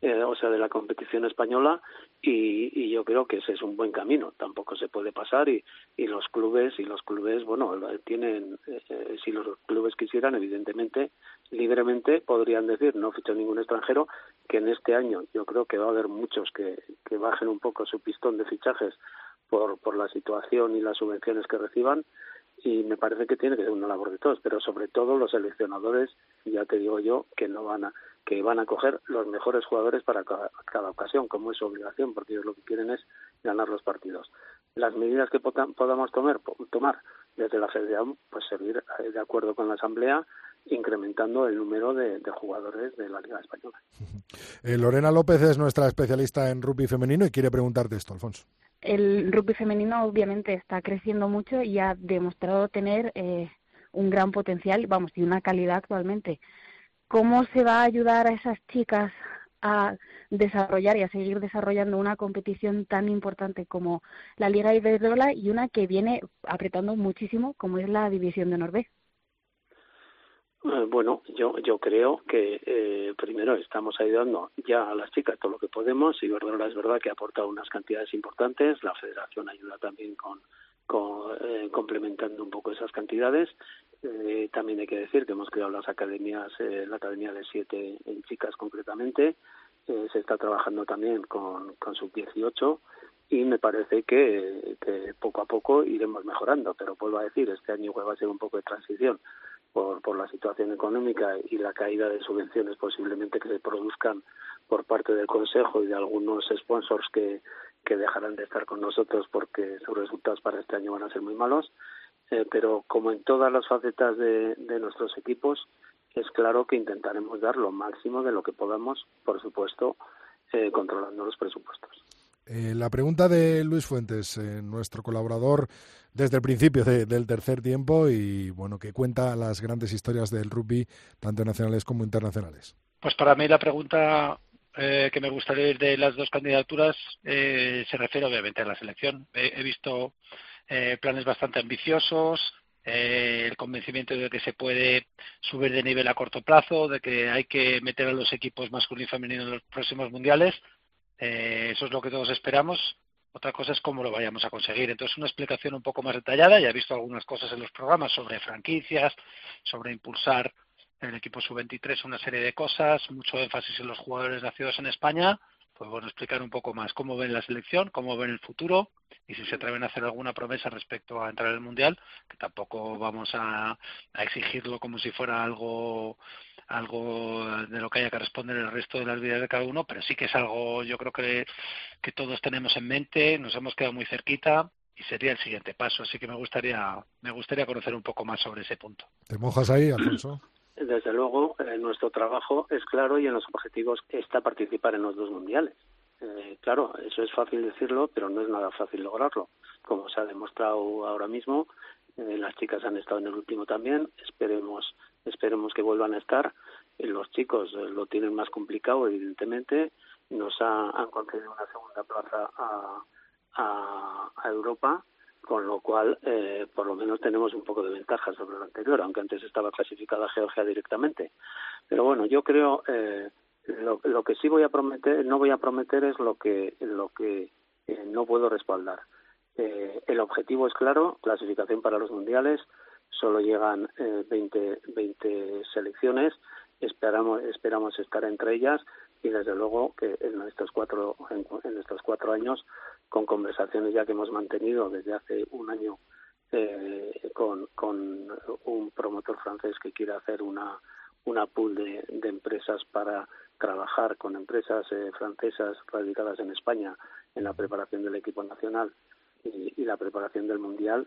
eh, o sea, de la competición española, y, y yo creo que ese es un buen camino. Tampoco se puede pasar y, y los clubes y los clubes, bueno, tienen, eh, si los clubes quisieran, evidentemente, libremente podrían decir no ficho ningún extranjero, que en este año yo creo que va a haber muchos que, que bajen un poco su pistón de fichajes por, por la situación y las subvenciones que reciban y me parece que tiene que ser una labor de todos, pero sobre todo los seleccionadores, ya te digo yo, que no van a que van a coger los mejores jugadores para cada, ocasión, como es su obligación, porque ellos lo que quieren es ganar los partidos. Las medidas que podamos tomar, tomar desde la Federación, pues seguir eh, de acuerdo con la Asamblea, incrementando el número de, de jugadores de la Liga Española. Eh, Lorena López es nuestra especialista en rugby femenino y quiere preguntarte esto, Alfonso. El rugby femenino obviamente está creciendo mucho y ha demostrado tener eh, un gran potencial, vamos, y una calidad actualmente. ¿Cómo se va a ayudar a esas chicas a desarrollar y a seguir desarrollando una competición tan importante como la Liga Iberdrola y una que viene apretando muchísimo como es la División de Norvé? Eh, bueno, yo yo creo que eh, primero estamos ayudando ya a las chicas todo lo que podemos y verdad es verdad que ha aportado unas cantidades importantes. La Federación ayuda también con, eh, complementando un poco esas cantidades. Eh, también hay que decir que hemos creado las academias, eh, la academia de siete en chicas concretamente. Eh, se está trabajando también con, con sub 18 y me parece que, que poco a poco iremos mejorando. Pero vuelvo a decir, este año va a ser un poco de transición por, por la situación económica y la caída de subvenciones posiblemente que se produzcan por parte del Consejo y de algunos sponsors que, que dejarán de estar con nosotros porque sus resultados para este año van a ser muy malos. Eh, pero como en todas las facetas de, de nuestros equipos, es claro que intentaremos dar lo máximo de lo que podamos, por supuesto, eh, controlando los presupuestos. Eh, la pregunta de Luis Fuentes, eh, nuestro colaborador desde el principio de- del tercer tiempo y bueno que cuenta las grandes historias del rugby tanto nacionales como internacionales. Pues para mí la pregunta eh, que me gustaría ir de las dos candidaturas eh, se refiere obviamente a la selección. He, he visto eh, planes bastante ambiciosos, el convencimiento de que se puede subir de nivel a corto plazo, de que hay que meter a los equipos masculino y femenino en los próximos mundiales. Eh, eso es lo que todos esperamos. Otra cosa es cómo lo vayamos a conseguir. Entonces, una explicación un poco más detallada. Ya he visto algunas cosas en los programas sobre franquicias, sobre impulsar el equipo sub-23, una serie de cosas, mucho énfasis en los jugadores nacidos en España. Pues bueno, explicar un poco más cómo ven la selección, cómo ven el futuro y si se atreven a hacer alguna promesa respecto a entrar al Mundial, que tampoco vamos a, a exigirlo como si fuera algo algo de lo que haya que responder el resto de las vidas de cada uno, pero sí que es algo yo creo que, que todos tenemos en mente, nos hemos quedado muy cerquita y sería el siguiente paso, así que me gustaría me gustaría conocer un poco más sobre ese punto. ¿Te mojas ahí, Alfonso? Desde luego, eh, nuestro trabajo es claro y en los objetivos está participar en los dos mundiales. Eh, claro, eso es fácil decirlo, pero no es nada fácil lograrlo. Como se ha demostrado ahora mismo, eh, las chicas han estado en el último también. Esperemos, esperemos que vuelvan a estar. Eh, los chicos eh, lo tienen más complicado, evidentemente. Nos ha- han concedido una segunda plaza a, a Europa, con lo cual, eh, por lo menos tenemos un poco de ventaja sobre lo anterior, aunque antes estaba clasificada Georgia directamente. Pero bueno, yo creo eh, lo, lo que sí voy a prometer, no voy a prometer es lo que lo que eh, no puedo respaldar. Eh, el objetivo es claro, clasificación para los mundiales, solo llegan eh, 20, 20 selecciones, esperamos esperamos estar entre ellas y desde luego que en estos cuatro en, en estos cuatro años con conversaciones ya que hemos mantenido desde hace un año eh, con, con un promotor francés que quiere hacer una una pool de, de empresas para trabajar con empresas eh, francesas radicadas en España en la preparación del equipo nacional y, la preparación del mundial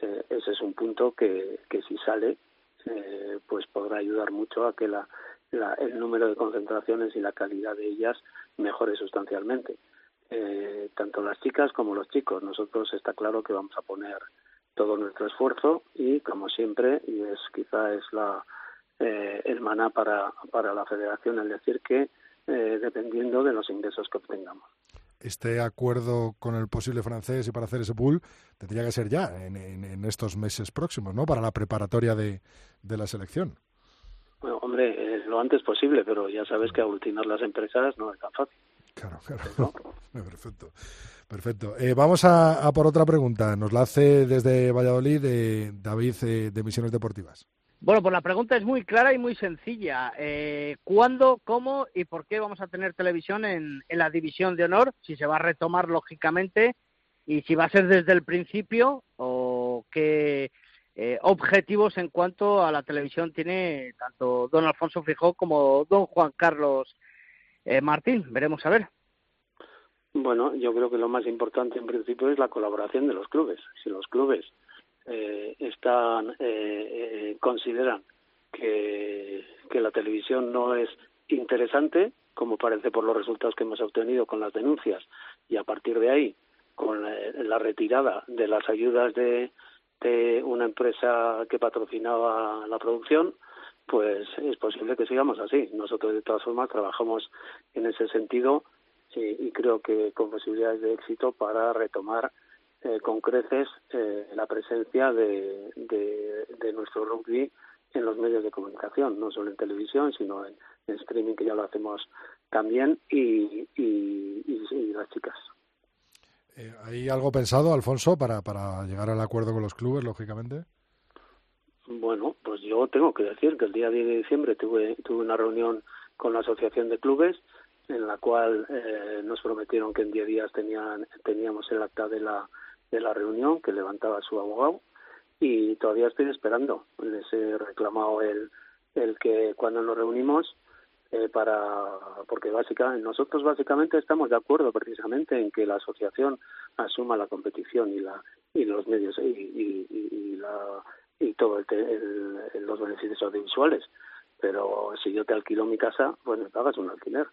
eh, ese es un punto que, que si sale eh, pues podrá ayudar mucho a que la, la, el número de concentraciones y la calidad de ellas mejore sustancialmente eh, tanto las chicas como los chicos nosotros está claro que vamos a poner todo nuestro esfuerzo y como siempre y es quizá es la eh, el maná para, para la federación, es decir, que eh, dependiendo de los ingresos que obtengamos. Este acuerdo con el posible francés y para hacer ese pool tendría que ser ya en, en, en estos meses próximos, ¿no? Para la preparatoria de, de la selección. Bueno, hombre, eh, lo antes posible, pero ya sabes que aglutinar las empresas no es tan fácil. Claro, claro. Perfecto. Perfecto. Eh, vamos a, a, por otra pregunta. Nos la hace desde Valladolid de David eh, de Misiones Deportivas. Bueno, pues la pregunta es muy clara y muy sencilla. Eh, ¿Cuándo, cómo y por qué vamos a tener televisión en, en, la división de honor? Si se va a retomar lógicamente y si va a ser desde el principio o qué eh, objetivos en cuanto a la televisión tiene tanto don Alfonso Fijó como don Juan Carlos eh, Martín. Veremos a ver. Bueno, yo creo que lo más importante en principio es la colaboración de los clubes. Si los clubes eh, están eh, eh, consideran que, la televisión no es interesante como parece por los resultados que hemos obtenido con las denuncias y a partir de ahí con la, la retirada de las ayudas de, de una empresa que patrocinaba la producción pues es posible que sigamos así nosotros de todas formas trabajamos en ese sentido y, creo que con posibilidades de éxito para retomar eh, con creces eh, la presencia de, de, nuestro rugby en los medios de comunicación, no solo en televisión, sino en, streaming, que ya lo hacemos también, y, y las chicas. Eh, ¿Hay algo pensado, Alfonso, para, para llegar al acuerdo con los clubes, lógicamente? Bueno, pues yo tengo que decir que el día 10 de diciembre tuve, tuve una reunión con la Asociación de Clubes en la cual eh, nos prometieron que en 10 días tenían, teníamos el acta de la, de la reunión que levantaba su abogado y todavía estoy esperando. Les he reclamado el, el que cuando nos reunimos eh, para porque básicamente nosotros básicamente estamos de acuerdo precisamente en que la asociación asuma la competición y la y los medios y, la y todo el, el, los beneficios audiovisuales. Pero si yo te alquilo mi casa pues me pagas un alquiler.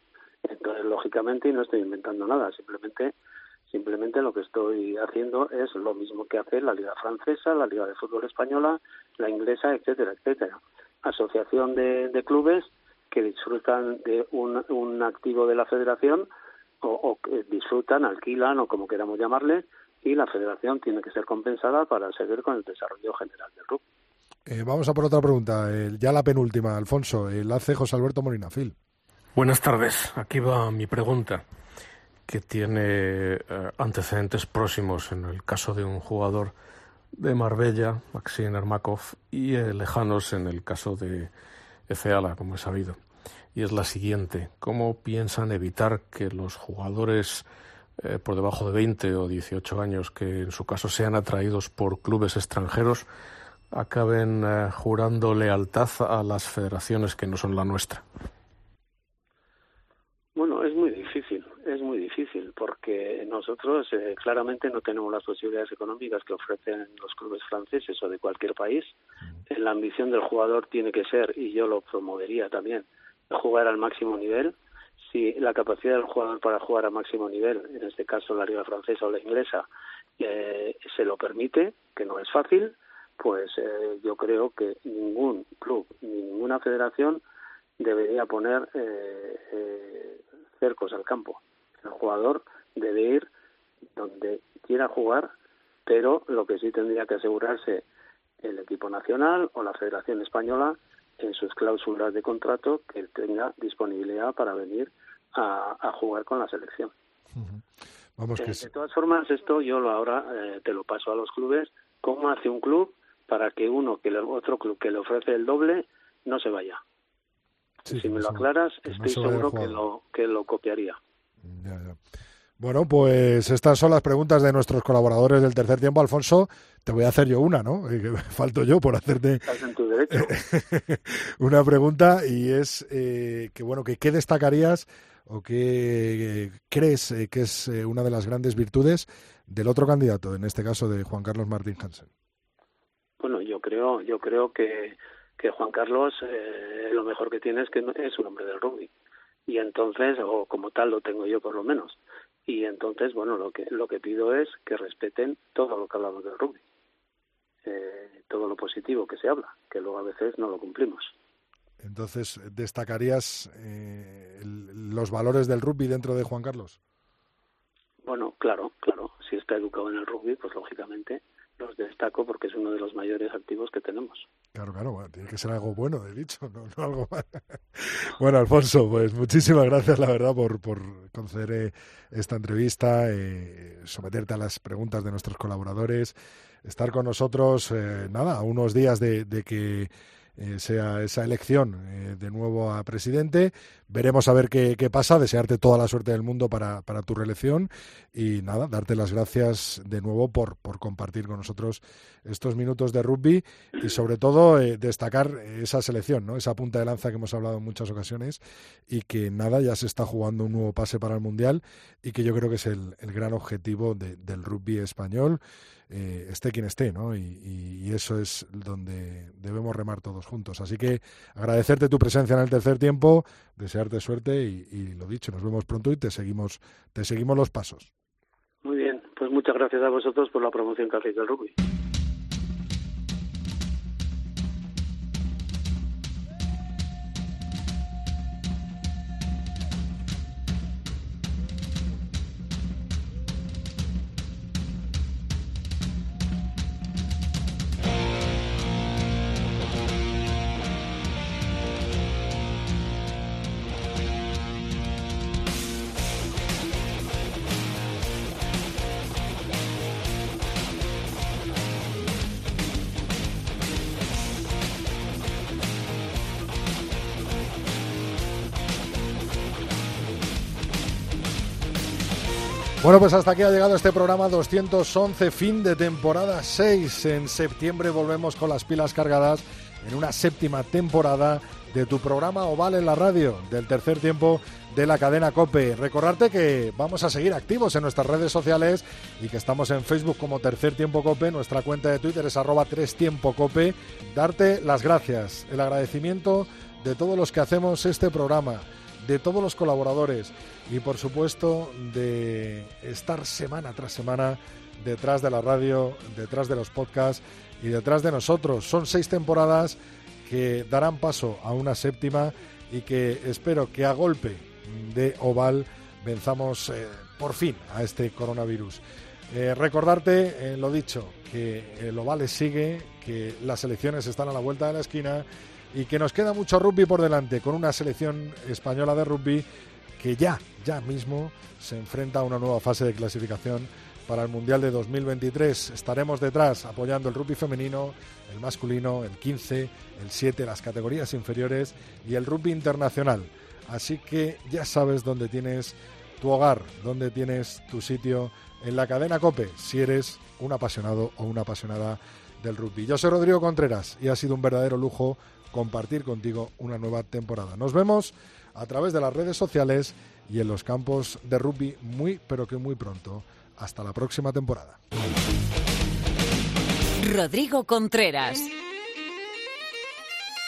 Entonces lógicamente no estoy inventando nada. Simplemente Simplemente lo que estoy haciendo es lo mismo que hace la Liga Francesa, la Liga de Fútbol Española, la inglesa, etcétera, etcétera. Asociación de, de clubes que disfrutan de un, un activo de la federación o, o disfrutan, alquilan o como queramos llamarle, y la federación tiene que ser compensada para seguir con el desarrollo general del rugby. Eh, vamos a por otra pregunta, eh, ya la penúltima, Alfonso, el hace José Alberto Molinafil. Buenas tardes, aquí va mi pregunta, que tiene eh, antecedentes próximos en el caso de un jugador de Marbella, Maxim Ermakov, y eh, lejanos en el caso de Efeala, como he sabido. Y es la siguiente, ¿cómo piensan evitar que los jugadores eh, por debajo de 20 o 18 años que en su caso sean atraídos por clubes extranjeros acaben eh, jurando lealtad a las federaciones que no son la nuestra? Bueno, es muy difícil, es muy difícil, porque nosotros eh, claramente no tenemos las posibilidades económicas que ofrecen los clubes franceses o de cualquier país. La ambición del jugador tiene que ser, y yo lo promovería también, jugar al máximo nivel. Si la capacidad del jugador para jugar a máximo nivel, en este caso la liga francesa o la inglesa, eh, se lo permite, que no es fácil, pues eh, yo creo que ningún club ni ninguna federación debería poner eh, eh, cercos al campo. El jugador debe ir donde quiera jugar, pero lo que sí tendría que asegurarse el equipo nacional o la Federación Española en sus cláusulas de contrato que tenga disponibilidad para venir a, a jugar con la selección. Vamos Eh, que de todas formas, esto yo lo ahora eh, te lo paso a los clubes. ¿Cómo hace un club para que uno, que el otro club que le ofrece el doble, no se vaya? Sí, si me lo aclaras, no estoy se seguro que lo, que lo copiaría. Ya, ya. Bueno, pues estas son las preguntas de nuestros colaboradores del tercer tiempo. Alfonso, te voy a hacer yo una, ¿no? Eh, falto yo por hacerte Estás en tu derecho. una pregunta y es eh, que, bueno, que qué destacarías o qué crees eh, que es eh, una de las grandes virtudes del otro candidato, en este caso de Juan Carlos Martín Hansen. Bueno, yo creo, yo creo que, que Juan Carlos eh, lo mejor que tiene es que no- es un hombre del rugby y entonces, o como tal lo tengo yo por lo menos, y entonces, bueno, lo que lo que pido es que respeten todo lo que hablamos del rugby, eh, todo lo positivo que se habla, que luego a veces no lo cumplimos. Entonces, ¿destacarías eh, el- los valores del rugby dentro de Juan Carlos? Bueno, claro, claro, si está educado en el rugby, pues lógicamente los destaco porque es uno de los mayores activos que tenemos. Claro, claro, bueno, tiene que ser algo bueno, he dicho, no, no algo mal. bueno, Alfonso, pues muchísimas gracias, la verdad, por, por conceder eh, esta entrevista, eh, someterte a las preguntas de nuestros colaboradores, estar con nosotros, eh, nada, a unos días de, de que eh, sea esa elección eh, de nuevo a presidente. Veremos a ver qué, qué pasa, desearte toda la suerte del mundo para, para tu reelección y nada, darte las gracias de nuevo por, por compartir con nosotros estos minutos de rugby y sobre todo eh, destacar esa selección, ¿no? esa punta de lanza que hemos hablado en muchas ocasiones y que nada, ya se está jugando un nuevo pase para el Mundial y que yo creo que es el, el gran objetivo de- del rugby español, eh, esté quien esté, ¿no? Y eso es donde debemos remar todos juntos. Así que agradecerte tu presencia en el tercer tiempo, desearte suerte y, y lo dicho, nos vemos pronto y te seguimos, te seguimos los pasos. Muy bien, pues muchas gracias a vosotros por la promoción que hacéis del rugby. Bueno, pues hasta aquí ha llegado este programa 211, fin de temporada 6. En septiembre volvemos con las pilas cargadas en una séptima temporada de tu programa Oval en la radio, del tercer tiempo de la cadena Cope. Recordarte que vamos a seguir activos en nuestras redes sociales y que estamos en Facebook como Tercer Tiempo Cope, nuestra cuenta de Twitter es arroba tres tiempo cope. Darte las gracias, el agradecimiento de todos los que hacemos este programa de todos los colaboradores y por supuesto de estar semana tras semana detrás de la radio, detrás de los podcasts y detrás de nosotros. Son seis temporadas que darán paso a una séptima y que espero que a golpe de oval venzamos eh, por fin a este coronavirus. Eh, recordarte, eh, lo dicho, que el oval sigue, que las elecciones están a la vuelta de la esquina y que nos queda mucho rugby por delante con una selección española de rugby que ya, ya mismo se enfrenta a una nueva fase de clasificación para el Mundial de 2023. Estaremos detrás apoyando el rugby femenino, el masculino, el 15, el 7, las categorías inferiores y el rugby internacional. Así que ya sabes dónde tienes tu hogar, dónde tienes tu sitio en la cadena Cope, si eres un apasionado o una apasionada del rugby. Yo soy Rodrigo Contreras y ha sido un verdadero lujo compartir contigo una nueva temporada. Nos vemos a través de las redes sociales y en los campos de rugby muy, pero que muy pronto. Hasta la próxima temporada. Rodrigo Contreras.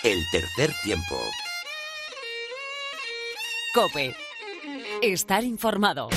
El tercer tiempo. Cope. Estar informado.